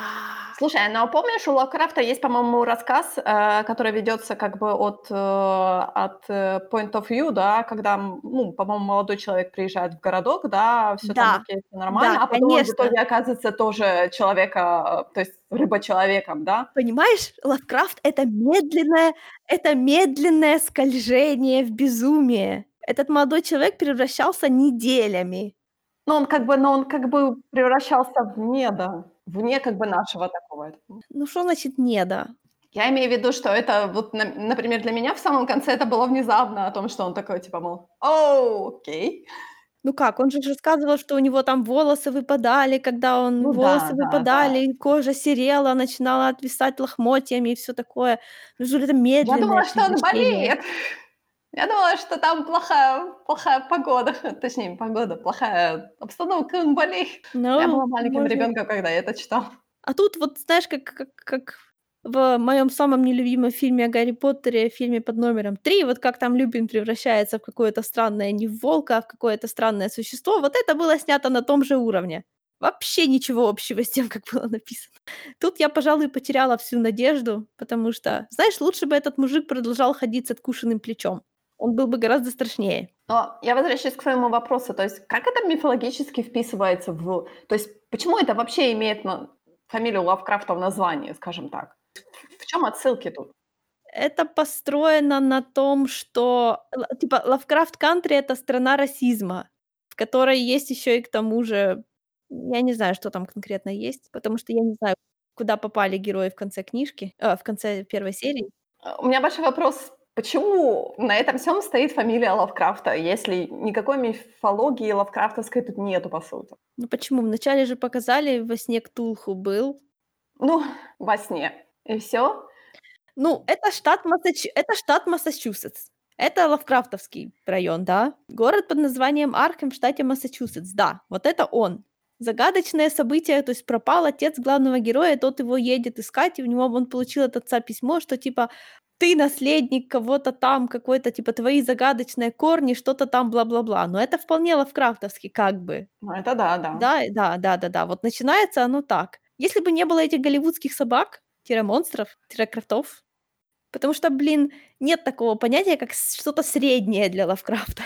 Слушай, ну, а помнишь, у Лавкрафта есть, по-моему, рассказ, э, который ведётся как бы от, э, от, э, point of view, да, когда, ну, по-моему, молодой человек приезжает в городок, да, там Да, окей, всё нормально, да, а потом он в конечно. итоге оказывается тоже человека, то есть рыба-человеком, да? Понимаешь, Лавкрафт- это медленное это медленное скольжение в безумие. Этот молодой человек превращался неделями. Ну, он как бы но он как бы превращался вне, да, вне как бы нашего такого. Ну, что значит "недо"? Я имею в виду, что это вот, на например, для меня в самом конце это было внезапно, о том, что он такой типа, мол: "О, окей". Ну как, он же рассказывал, что у него там волосы выпадали, когда он Ну да, волосы да, да. выпадали, кожа серела, начинала отвисать лохмотьями и всё такое. Ну же это Я медленное думала, что он болеет. Я думала, что там плохая плохая погода, точнее, не погода, плохая обстановка, и он болеет. Я была маленьким может. ребёнком, когда я это читала. А тут вот знаешь, как как как в моём самом нелюбимом фильме о Гарри Поттере, фильме под номером 3, вот как там Люпин превращается в какое-то странное, не в волка, а в какое-то странное существо, вот это было снято на том же уровне. Вообще ничего общего с тем, как было написано. Тут я, пожалуй, потеряла всю надежду, потому что, знаешь, лучше бы этот мужик продолжал ходить с откушенным плечом. Он был бы гораздо страшнее. Но я возвращаюсь к своему вопросу. То есть как это мифологически вписывается в то есть почему это вообще имеет на фамилию Лавкрафта в названии, скажем так? В чём отсылки тут? Это построено на том, что ла типа Лавкрафт Кантри- это страна расизма, в которой есть ещё и к тому же я не знаю, что там конкретно есть, потому что я не знаю, куда попали герои в конце книжки, а, в конце 1 серии. Э, у меня большой вопрос: почему на этом всём стоит фамилия Лавкрафта, если никакой мифологии лавкрафтовской тут нету, по сути? Ну почему? Вначале же показали, во сне Ктулху был. Ну, во сне. И всё? Ну, это штат Массач это штат Массачусетс. Это лавкрафтовский район, да. Город под названием Аркхэм в штате Массачусетс. Да, вот это он. Загадочное событие, то есть пропал отец главного героя, тот его едет искать, и у него он получил от отца письмо, что типа: "Ты наследник кого-то там, какой-то типа твои загадочные корни, что-то там бла-бла-бла". Но это вполне лавкрафтовски как бы. Ну, это да, да. Да, да, да-да-да. Вот начинается оно так. Если бы не было этих голливудских собак тире монстров, тире кротов, потому что, блин, нет такого понятия, как что-то среднее для Лавкрафта.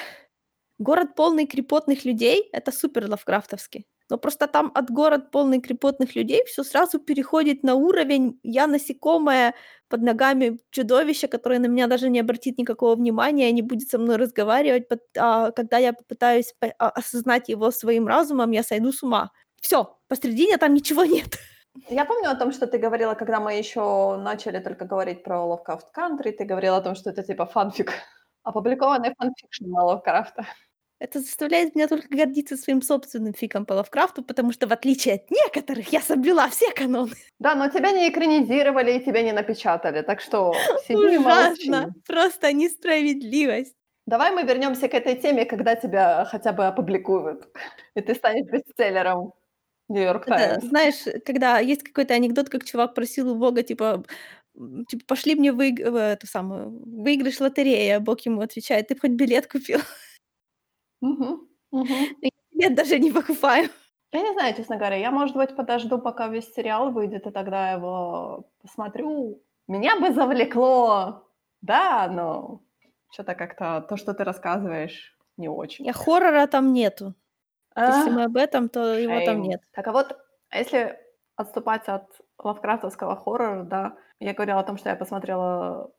Город, полный крипотных людей- это супер лавкрафтовски. Но просто там от "город, полный крипотных людей" всё сразу переходит на уровень "я насекомое, под ногами чудовище, которое на меня даже не обратит никакого внимания, не будет со мной разговаривать, а когда я попытаюсь а осознать его своим разумом, я сойду с ума". Всё, посредине там ничего нет. Я помню о том, что ты говорила, когда мы ещё начали только говорить про Lovecraft Country, ты говорила о том, что это типа фанфик, опубликованный fanfiction на Лавкрафта. Это заставляет меня только гордиться своим собственным фиком по Лавкрафту, потому что, в отличие от некоторых, я соблюла все каноны. Да, но тебя не экранизировали и тебя не напечатали, так что сиди. Ужасно! Просто несправедливость. Давай мы вернёмся к этой теме, когда тебя хотя бы опубликуют, и ты станешь бестселлером Это, Times. знаешь, когда есть какой-то анекдот, как чувак просил у Бога, типа, типа: "Пошли мне выиг в эту самую, выигрыш лотереи". А Бог ему отвечает: "Ты хоть билет купил". Мгм, мгм. Билет даже не покупаю. Я не знаю, честно говоря. Я, может быть, подожду, пока весь сериал выйдет, и тогда его посмотрю. Меня бы завлекло, да, но чё-то как-то то, что ты рассказываешь, не очень. Я хоррора там нету. Если А. мы об этом, то его там нет. Так, а вот, а если отступать от лавкрафтовского хоррора, да, я говорила о том, что я посмотрела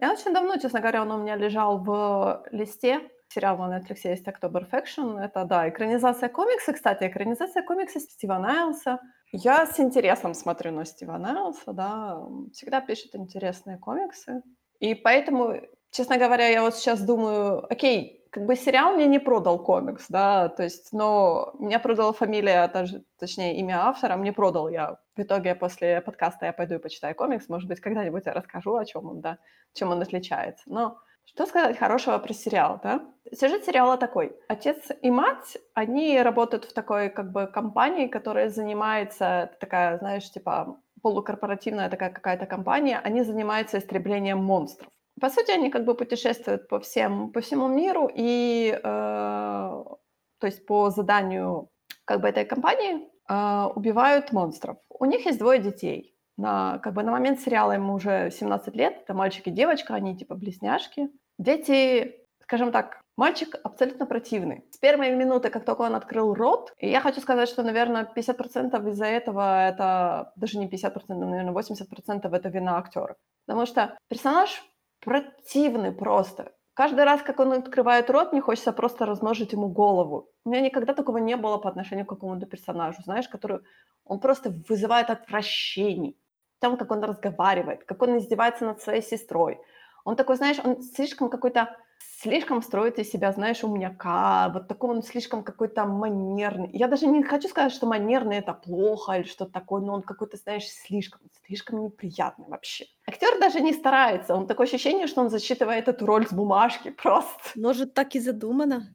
я очень давно, честно говоря, он у меня лежал в листе. Сериал на "Нетфликсе" есть "October Faction". Это, да, экранизация комикса, кстати, экранизация комикса Стива Найлса. Я с интересом смотрю на Стива Найлса, да, всегда пишет интересные комиксы. И поэтому, честно говоря, я вот сейчас думаю: окей, как бы сериал мне не продал комикс, да, то есть, но меня продала фамилия, даже, точнее, имя автора мне продал. Я в итоге после подкаста я пойду и почитаю комикс. Может быть, когда-нибудь я расскажу, о чём он, да, чем он отличается. Но что сказать хорошего про сериал, да? Сюжет сериала такой: отец и мать, они работают в такой как бы компании, которая занимается такая, знаешь, типа полукорпоративная такая какая-то компания, они занимаются истреблением монстров. По сути, они как бы путешествуют по, всем, по всему миру и, э, то есть по заданию как бы этой компании э, убивают монстров. У них есть двое детей. На, как бы на момент сериала ему уже 17 лет, это мальчик и девочка, они типа близняшки. Дети, скажем так, мальчик абсолютно противный. С первой минуты, как только он открыл рот, и я хочу сказать, что, наверное, 50% из-за этого это, даже не 50%, наверное, 80% это вина актера. Потому что персонаж противный просто. Каждый раз, как он открывает рот, мне хочется просто размножить ему голову. У меня никогда такого не было по отношению к какому-то персонажу, знаешь, который он просто вызывает отвращение. Там, как он разговаривает, как он издевается над своей сестрой. Он такой, знаешь, он слишком какой-то слишком строит из себя, знаешь, умняка, вот такой он слишком какой-то манерный. Я даже не хочу сказать, что манерный это плохо или что-то такое, но он какой-то, знаешь, слишком, слишком неприятный вообще. Актер даже не старается, он такое ощущение, что он засчитывает эту роль с бумажки просто. Может, так и задумано?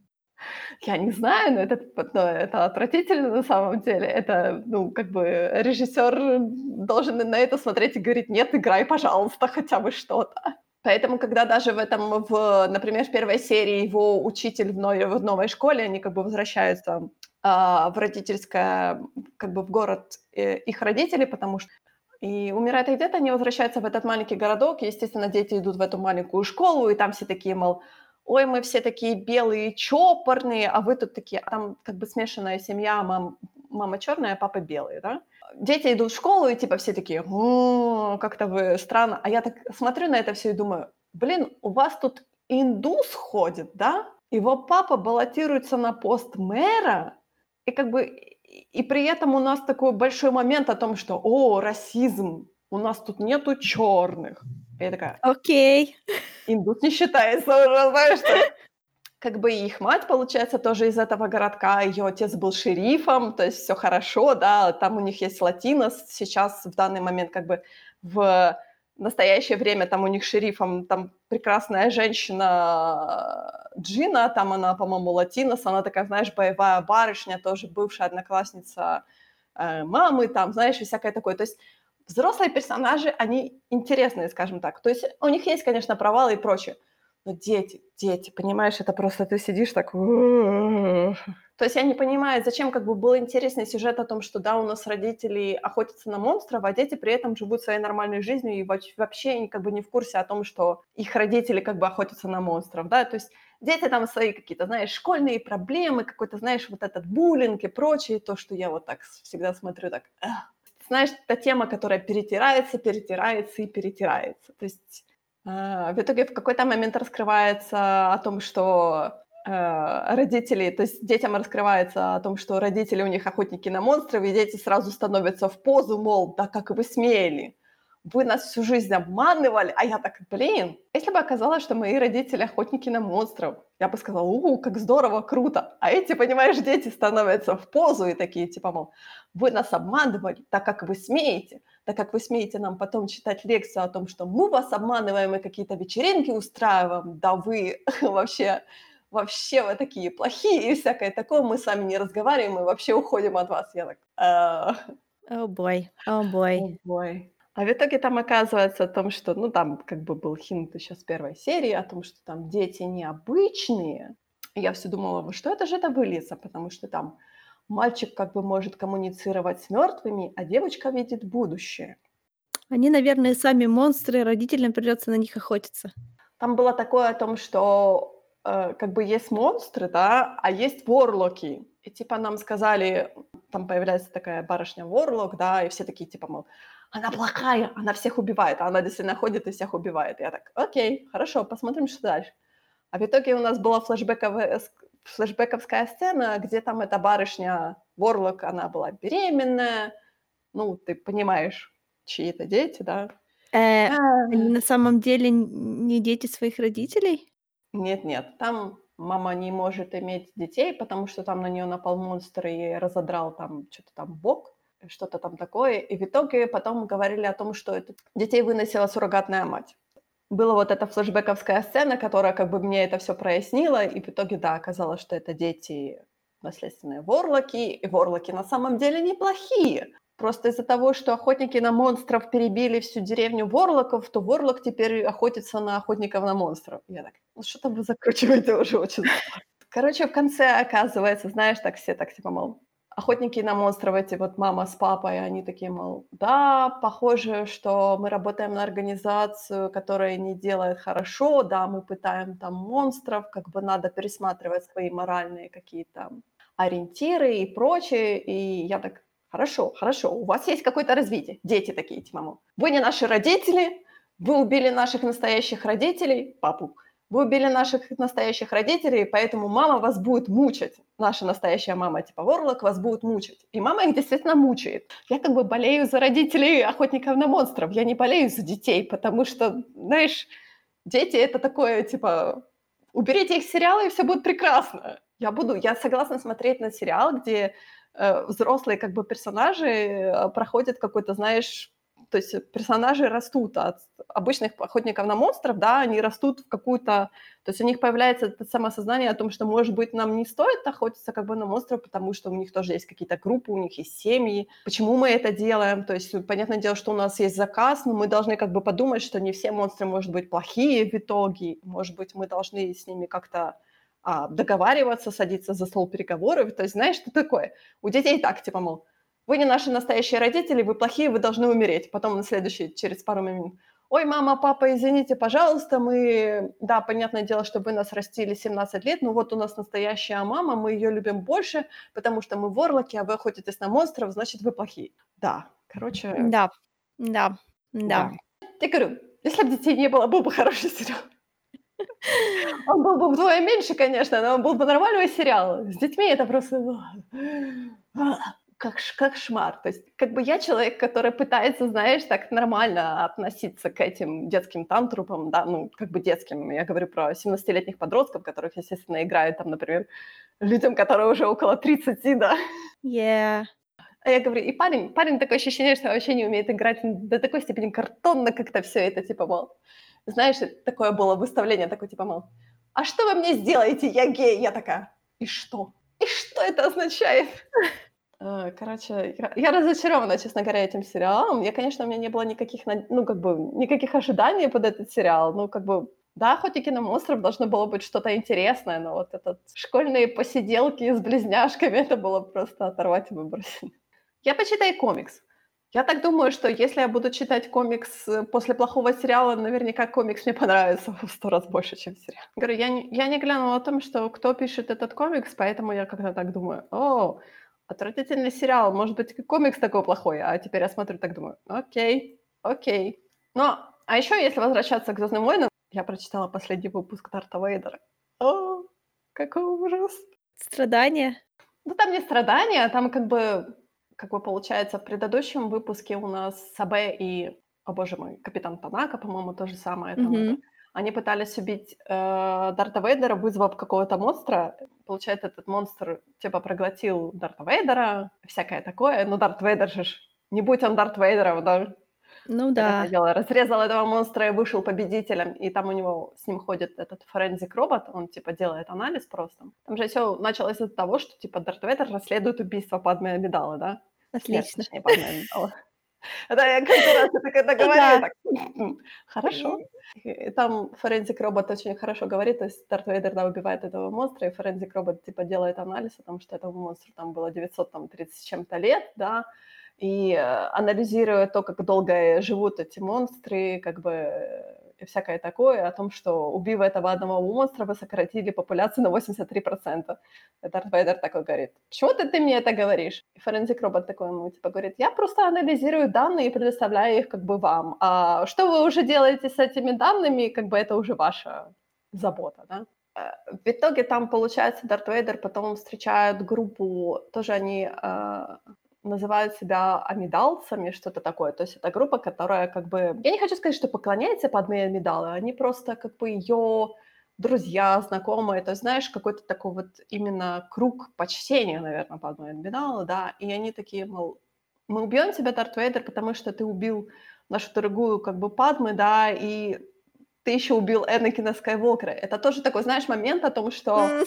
Я не знаю, но это, но это отвратительно на самом деле. Это, ну, как бы режиссер должен на это смотреть и говорить, нет, играй, пожалуйста, хотя бы что-то. Поэтому, когда даже в этом, в, например, в первой серии его учитель в новой, в новой школе, они как бы возвращаются э, в родительское, как бы в город э, их родителей, потому что и умирает их дед, они возвращаются в этот маленький городок, и, естественно, дети идут в эту маленькую школу, и там все такие, мол, ой, мы все такие белые, чопорные, а вы тут такие, а там как бы смешанная семья, мам, мама черная, а папа белый, да? дети идут в школу, и типа все такие, как-то вы странно. А я так смотрю на это все и думаю, блин, у вас тут индус ходит, да? Его папа баллотируется на пост мэра, и как бы и при этом у нас такой большой момент о том, что, о, расизм, у нас тут нету черных. Я такая, окей. Индус не считается уже, знаешь, что как бы их мать, получается, тоже из этого городка, ее отец был шерифом, то есть все хорошо, да, там у них есть латинос, сейчас в данный момент как бы в настоящее время там у них шерифом там прекрасная женщина Джина, там она, по-моему, латинос, она такая, знаешь, боевая барышня, тоже бывшая одноклассница э, мамы, там, знаешь, и всякое такое. То есть взрослые персонажи, они интересные, скажем так. То есть у них есть, конечно, провалы и прочее, но дети, дети, понимаешь, это просто ты сидишь так... То есть я не понимаю, зачем как бы был интересный сюжет о том, что да, у нас родители охотятся на монстров, а дети при этом живут своей нормальной жизнью и вообще как бы не в курсе о том, что их родители как бы охотятся на монстров, да, то есть дети там свои какие-то, знаешь, школьные проблемы, какой-то, знаешь, вот этот буллинг и прочее, то, что я вот так всегда смотрю так, знаешь, та тема, которая перетирается, перетирается и перетирается, то есть а, в итоге в какой-то момент раскрывается о том, что э, родители, то есть детям раскрывается о том, что родители у них охотники на монстров, и дети сразу становятся в позу, мол, да как вы смели вы нас всю жизнь обманывали, а я так, блин, если бы оказалось, что мои родители охотники на монстров, я бы сказала, у, как здорово, круто. А эти, понимаешь, дети становятся в позу и такие, типа, мол, вы нас обманывали, так как вы смеете, так как вы смеете нам потом читать лекцию о том, что мы вас обманываем и какие-то вечеринки устраиваем, да вы вообще вообще вы такие плохие и всякое такое, мы с вами не разговариваем, мы вообще уходим от вас. Я так, о бой, о бой. О бой. А в итоге там оказывается о том, что, ну, там как бы был хинт еще с первой серии о том, что там дети необычные. И я все думала, что это же это выльется, потому что там мальчик как бы может коммуницировать с мертвыми, а девочка видит будущее. Они, наверное, сами монстры, родителям придется на них охотиться. Там было такое о том, что э, как бы есть монстры, да, а есть ворлоки. И типа нам сказали, там появляется такая барышня ворлок, да, и все такие типа, мол, она плохая, она всех убивает, а она действительно ходит и всех убивает. Я так, окей, хорошо, посмотрим, что дальше. А в итоге у нас была флешбековая, флешбековская сцена, где там эта барышня Ворлок, она была беременная, ну, ты понимаешь, чьи это дети, да? Э, они на самом деле не дети своих родителей? Нет-нет, там мама не может иметь детей, потому что там на нее напал монстр и разодрал там что-то там бок что-то там такое. И в итоге потом говорили о том, что это детей выносила суррогатная мать. Была вот эта флешбековская сцена, которая как бы мне это все прояснила, и в итоге, да, оказалось, что это дети наследственные ворлоки, и ворлоки на самом деле неплохие. Просто из-за того, что охотники на монстров перебили всю деревню ворлоков, то ворлок теперь охотится на охотников на монстров. Я так, ну что-то вы закручиваете уже очень. Короче, в конце оказывается, знаешь, так все так типа, мол, охотники на монстров, эти вот мама с папой, они такие, мол, да, похоже, что мы работаем на организацию, которая не делает хорошо, да, мы пытаем там монстров, как бы надо пересматривать свои моральные какие-то ориентиры и прочее. И я так, хорошо, хорошо, у вас есть какое-то развитие. Дети такие, типа, мол, вы не наши родители, вы убили наших настоящих родителей, папу, вы убили наших настоящих родителей, поэтому мама вас будет мучать. Наша настоящая мама, типа Ворлок, вас будет мучать. И мама их действительно мучает. Я как бы болею за родителей охотников на монстров. Я не болею за детей, потому что, знаешь, дети — это такое, типа, уберите их с сериала, и все будет прекрасно. Я буду, я согласна смотреть на сериал, где э, взрослые как бы персонажи э, проходят какой-то, знаешь, то есть персонажи растут от обычных охотников на монстров, да, они растут в какую-то, то есть у них появляется это самосознание о том, что, может быть, нам не стоит охотиться как бы на монстров, потому что у них тоже есть какие-то группы, у них есть семьи, почему мы это делаем, то есть понятное дело, что у нас есть заказ, но мы должны как бы подумать, что не все монстры, может быть, плохие в итоге, может быть, мы должны с ними как-то а, договариваться, садиться за стол переговоров, то есть знаешь, что такое? У детей так, типа, мол, вы не наши настоящие родители, вы плохие, вы должны умереть. Потом на следующий, через пару минут, ой, мама, папа, извините, пожалуйста, мы, да, понятное дело, что вы нас растили 17 лет, но вот у нас настоящая мама, мы ее любим больше, потому что мы ворлоки, а вы охотитесь на монстров, значит, вы плохие. Да, короче... Да, да, да. да. Я говорю, если бы детей не было, был бы хороший сериал. Он был бы вдвое меньше, конечно, но он был бы нормальный сериал. С детьми это просто как, как шмар. То есть как бы я человек, который пытается, знаешь, так нормально относиться к этим детским тантрупам, да, ну, как бы детским. Я говорю про 17-летних подростков, которых, естественно, играют там, например, людям, которые уже около 30, да. Yeah. А я говорю, и парень, парень такое ощущение, что вообще не умеет играть до такой степени картонно как-то все это, типа, мол, знаешь, такое было выставление, такое, типа, мол, а что вы мне сделаете, я гей? Я такая, и что? И что это означает? Э, короче, я разочарована, честно говоря, этим сериалом. Я, конечно, у меня не было никаких, ну, как бы, никаких ожиданий под этот сериал. Ну, как бы, да, охотники на монстров должно было быть что-то интересное, но вот этот школьные посиделки с близняшками, это было просто оторвать и выбросить. Я почитаю комикс. Я так думаю, что если я буду читать комикс э, после плохого сериала, наверняка комикс мне понравится в сто раз больше, чем сериал. Говорю, я не, я не глянула о том, что кто пишет этот комикс, поэтому я как-то так думаю, о, Отвратительный сериал. Может быть, комикс такой плохой. А теперь я смотрю так думаю, окей, окей. Но, а еще, если возвращаться к «Звездным войнам», я прочитала последний выпуск Дарта Вейдера. О, какой ужас. Страдания? Ну, там не страдания, а там как бы, как бы получается, в предыдущем выпуске у нас Сабе и, о боже мой, Капитан Танака, по-моему, то же самое. Там mm-hmm. Они пытались убить э, Дарта Вейдера, вызвав какого-то монстра. Получается, этот монстр типа проглотил Дарта Вейдера, всякое такое. Но Дарт Вейдер же не будь он Дарт Вейдером, да? Ну да. Это дело. Разрезал этого монстра и вышел победителем. И там у него с ним ходит этот форензик робот, он типа делает анализ просто. Там же все началось из-за того, что типа Дарт Вейдер расследует убийство Падме Амидала, да? Отлично. Нет, точнее, Падме Амидала. Да, я каждый раз это когда ну говорю, так, хорошо. И там форензик робот очень хорошо говорит, то есть Дарт Вейдер да, убивает этого монстра, и форензик робот типа делает анализ о том, что этому монстру там было 930 с чем-то лет, да, и э, анализируя то, как долго живут эти монстры, как бы и всякое такое, о том, что убив этого одного монстра, вы сократили популяцию на 83%. И Дарт Вейдер такой говорит, почему ты, ты мне это говоришь? И форензик робот такой ему типа говорит, я просто анализирую данные и предоставляю их как бы вам. А что вы уже делаете с этими данными, как бы это уже ваша забота, да? Э, в итоге там, получается, Дарт Вейдер потом встречают группу, тоже они э, называют себя амидалцами, что-то такое. То есть это группа, которая как бы... Я не хочу сказать, что поклоняется Падме Амидалы, они просто как бы ее друзья, знакомые, то знаешь, какой-то такой вот именно круг почтения, наверное, Падме Амидалы, да, и они такие, мол, мы убьем тебя, Дарт Вейдер, потому что ты убил нашу дорогую как бы Падмы, да, и ты еще убил Энакина Скайвокера. Это тоже такой, знаешь, момент о том, что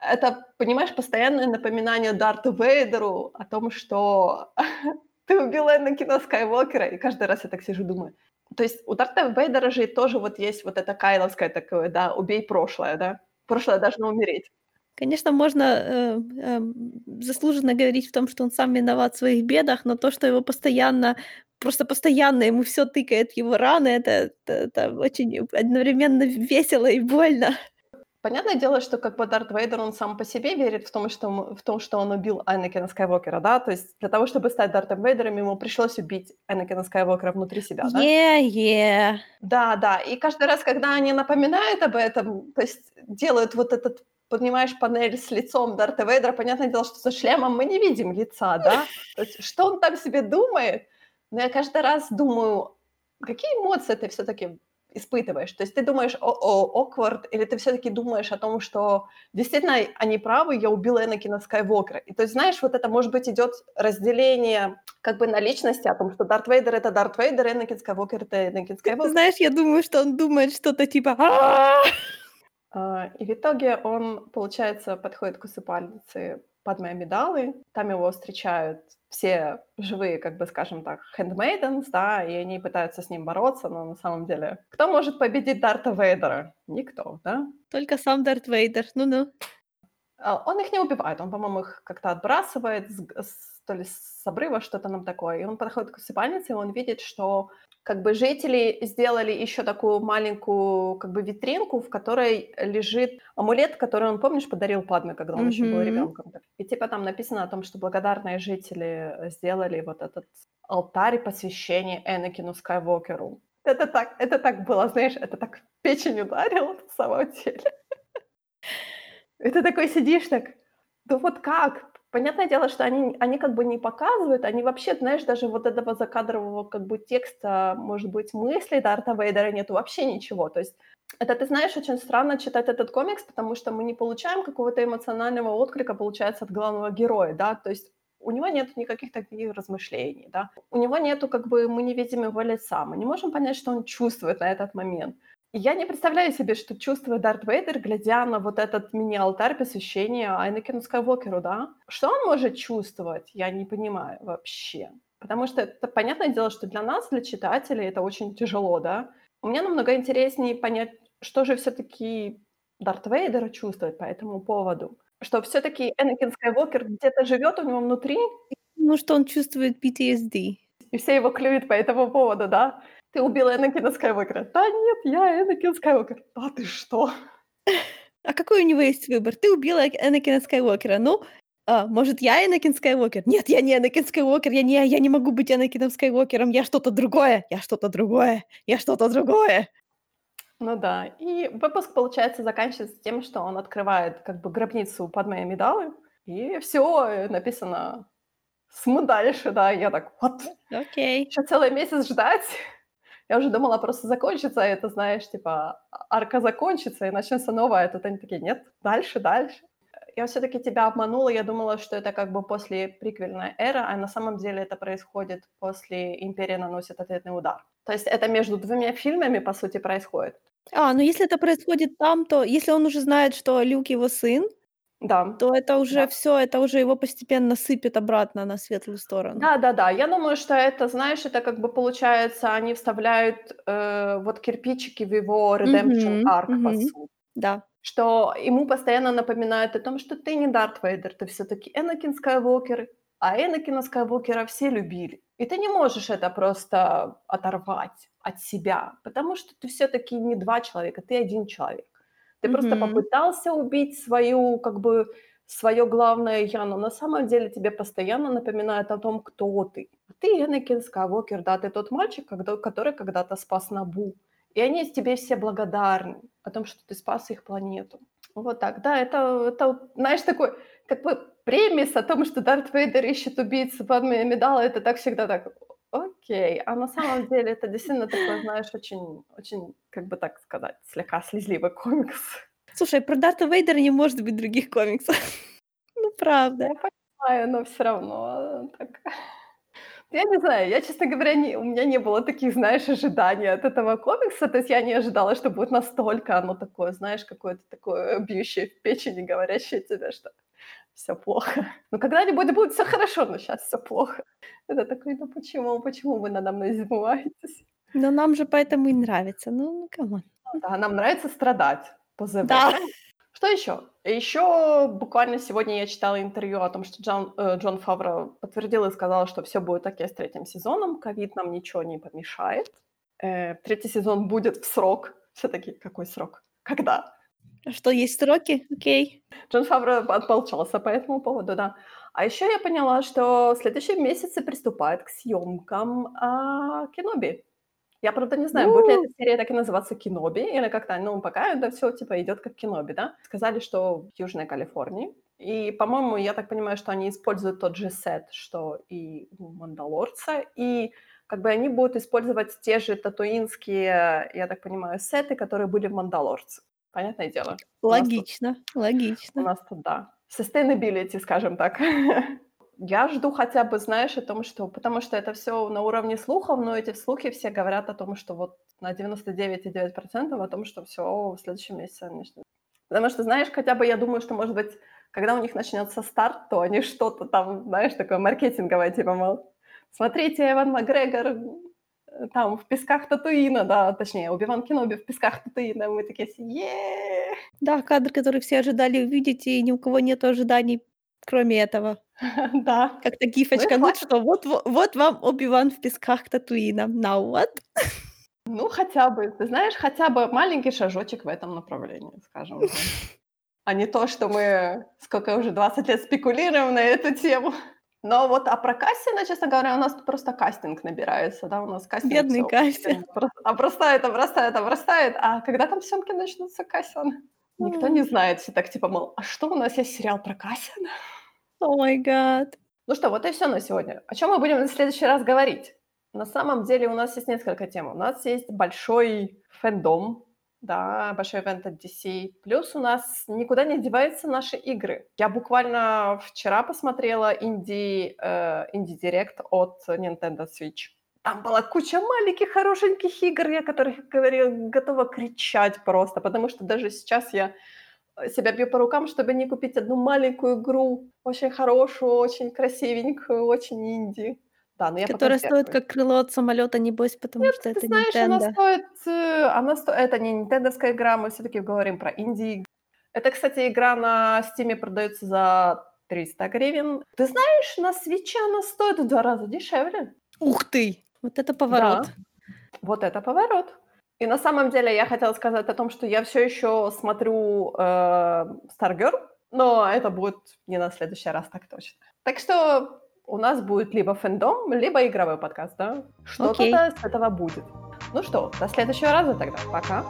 это, понимаешь, постоянное напоминание Дарту Вейдеру о том, что ты убил Энакина Скайуокера, и каждый раз я так сижу, думаю, то есть у Дарта Вейдера же тоже вот есть вот это кайловское такое, да, убей прошлое, да, прошлое должно умереть. Конечно, можно э, э, заслуженно говорить в том, что он сам виноват в своих бедах, но то, что его постоянно, просто постоянно ему все тыкает его раны, это, это, это очень одновременно весело и больно. Понятное дело, что как бы Дарт Вейдер, он сам по себе верит в том, что, в том, что он убил Энакина Скайуокера, да? То есть для того, чтобы стать Дартом Вейдером, ему пришлось убить Энакина Скайуокера внутри себя, да? Yeah, yeah. Да, да. И каждый раз, когда они напоминают об этом, то есть делают вот этот поднимаешь панель с лицом Дарта Вейдера, понятное дело, что за шлемом мы не видим лица, да? То есть, что он там себе думает? Но я каждый раз думаю, какие эмоции ты все-таки испытываешь? То есть ты думаешь, о, о, awkward, или ты все-таки думаешь о том, что действительно они правы, я убила Энакина Скайуокера. И то есть, знаешь, вот это, может быть, идет разделение как бы на личности, о том, что Дарт Вейдер — это Дарт Вейдер, Энакин Скайуокер — это Энакин Скайуокер. Знаешь, я думаю, что он думает что-то типа а, и в итоге он, получается, подходит к усыпальнице Падме Амидалы. Там его встречают все живые, как бы, скажем так, handmaidens, да, и они пытаются с ним бороться, но на самом деле... Кто может победить Дарта Вейдера? Никто, да? Только сам Дарт Вейдер, ну-ну. А, он их не убивает, он, по-моему, их как-то отбрасывает, с, с, то ли с обрыва, что-то нам такое. И он подходит к усыпальнице, и он видит, что как бы жители сделали еще такую маленькую как бы витринку, в которой лежит амулет, который он, помнишь, подарил Падме, когда он mm-hmm. еще был ребенком. И типа там написано о том, что благодарные жители сделали вот этот алтарь посвящения Энакину Скайуокеру. Это так, это так было, знаешь, это так печень ударило на самом деле. Ты такой сидишь так, да вот как? Понятное дело, что они, они как бы не показывают, они вообще, знаешь, даже вот этого закадрового как бы текста, может быть, мыслей Дарта Вейдера нету вообще ничего. То есть это, ты знаешь, очень странно читать этот комикс, потому что мы не получаем какого-то эмоционального отклика, получается, от главного героя, да, то есть у него нет никаких таких размышлений, да, у него нету, как бы, мы не видим его лица, мы не можем понять, что он чувствует на этот момент. Я не представляю себе, что чувствует Дарт Вейдер, глядя на вот этот мини-алтарь посвящения Айнекину Скайуокеру, да? Что он может чувствовать, я не понимаю вообще. Потому что это понятное дело, что для нас, для читателей, это очень тяжело, да? Меня намного интереснее понять, что же все-таки Дарт Вейдер чувствует по этому поводу. Что все-таки Энакин Скайуокер где-то живет у него внутри. Ну, что он чувствует PTSD. И все его клюют по этому поводу, да? Ты убила Энакина Скайуокера. Да нет, я Энакин Скайуокер. Да ты что? А какой у него есть выбор? Ты убила Энакина Скайуокера. Ну, а, может, я Энакин Скайуокер? Нет, я не Энакин Скайуокер. Я не, я не могу быть Энакином Скайуокером. Я что-то другое. Я что-то другое. Я что-то другое. Ну да. И выпуск, получается, заканчивается тем, что он открывает как бы гробницу Падме Амидалы. И все написано «См дальше», да. Я так, вот. Окей. Okay. Еще целый месяц ждать. Я уже думала, просто закончится это, знаешь, типа, арка закончится и начнется новая. А тут они такие, нет, дальше, дальше. Я все-таки тебя обманула, я думала, что это как бы после приквельная эра, а на самом деле это происходит после «Империя наносит ответный удар». То есть это между двумя фильмами, по сути, происходит. А, ну если это происходит там, то если он уже знает, что Люк его сын, да. то это уже да. все, это уже его постепенно сыпет обратно на светлую сторону. Да, да, да. Я думаю, что это, знаешь, это как бы получается, они вставляют э, вот кирпичики в его redemption mm-hmm, arc, по сути. Да. Что ему постоянно напоминают о том, что ты не Дарт Вейдер, ты все-таки Энакин Скайуокер, а Энакина Скайуокера все любили. И ты не можешь это просто оторвать от себя, потому что ты все-таки не два человека, ты один человек. Ты mm-hmm. просто попытался убить свою, как бы, свое главное я, но на самом деле тебе постоянно напоминают о том, кто ты. Ты Энакин Скайуокер, да, ты тот мальчик, который когда-то спас Набу. И они тебе все благодарны о том, что ты спас их планету. Вот так, да, это, это знаешь, такой, как бы премис о том, что Дарт Вейдер ищет убийцу Падме Медала, это так всегда так, Окей, а на самом деле это действительно такой, знаешь, очень, очень, как бы так сказать, слегка слезливый комикс. Слушай, про Дарта Вейдера не может быть других комиксов. ну, правда. Я понимаю, но все равно так... Я не знаю, я, честно говоря, не, у меня не было таких, знаешь, ожиданий от этого комикса, то есть я не ожидала, что будет настолько оно такое, знаешь, какое-то такое бьющее в печени, говорящее тебе, что все плохо. Ну, когда-нибудь будет все хорошо, но сейчас все плохо. Это такой, ну почему, почему вы надо мной издеваетесь? Но нам же поэтому и нравится. Ну, ну come on. Ну да, нам нравится страдать по ЗВ. Да. Что еще? Еще буквально сегодня я читала интервью о том, что Джон, э, Джон Фавро подтвердил и сказал, что все будет окей с третьим сезоном, ковид нам ничего не помешает. Э, третий сезон будет в срок. Все-таки какой срок? Когда? Что, есть сроки? Окей. Джон Фавро отполчался по этому поводу, да. А еще я поняла, что в следующем месяце приступает к съемкам а, Кеноби. Я, правда, не знаю, будет ли эта серия так и называться Киноби, или как-то, ну, пока это все типа идет как Киноби, да? Сказали, что в Южной Калифорнии. И, по-моему, я так понимаю, что они используют тот же сет, что и у Мандалорца, и как бы они будут использовать те же татуинские, я так понимаю, сеты, которые были в Мандалорце. Понятное дело. Логично, у логично. У нас тут, да. Sustainability, скажем так. Я жду хотя бы, знаешь, о том, что... Потому что это все на уровне слухов, но эти слухи все говорят о том, что вот на 99,9% о том, что все в следующем месяце начнет. Потому что, знаешь, хотя бы я думаю, что, может быть, когда у них начнется старт, то они что-то там, знаешь, такое маркетинговое, типа, мол, смотрите, Эван Макгрегор там в песках Татуина, да, точнее, Убиван Кеноби в песках Татуина, мы такие, е Да, кадр, который все ожидали увидеть, и ни у кого нет ожиданий, кроме этого. Да. Как-то гифочка, ну, ну что, вот, вот, вот вам Оби-Ван в песках Татуина. Now what? Ну, хотя бы, ты знаешь, хотя бы маленький шажочек в этом направлении, скажем. А не то, что мы сколько уже 20 лет спекулируем на эту тему. Но вот а про Кассина, честно говоря, у нас просто кастинг набирается, да, у нас кастинг Бедный Кассин. Обрастает, обрастает, обрастает. А когда там съемки начнутся, Кассин? Никто не знает. Все так типа, мол, а что у нас есть сериал про Кассина? О май гад. Ну что, вот и все на сегодня. О чем мы будем в следующий раз говорить? На самом деле у нас есть несколько тем. У нас есть большой фэндом, да, большой ивент от DC. Плюс у нас никуда не деваются наши игры. Я буквально вчера посмотрела инди, э, инди-директ от Nintendo Switch. Там была куча маленьких, хорошеньких игр, я которых говорила, готова кричать просто, потому что даже сейчас я себя бью по рукам, чтобы не купить одну маленькую игру, очень хорошую, очень красивенькую, очень инди. Да, но я Которая стоит как крыло от самолета, небось, потому Нет, что ты это знаешь, Nintendo. она стоит, э, она сто... это не нинтендовская игра, мы все-таки говорим про инди. Это, кстати, игра на Steam продается за 300 гривен. Ты знаешь, на свече она стоит в два раза дешевле. Ух ты! Вот это поворот. Да. Вот это поворот. И на самом деле я хотела сказать о том, что я все еще смотрю э, Stargirl, но это будет не на следующий раз так точно. Так что у нас будет либо фэндом, либо игровой подкаст, да? Что-то Окей. с этого будет. Ну что, до следующего раза тогда. Пока.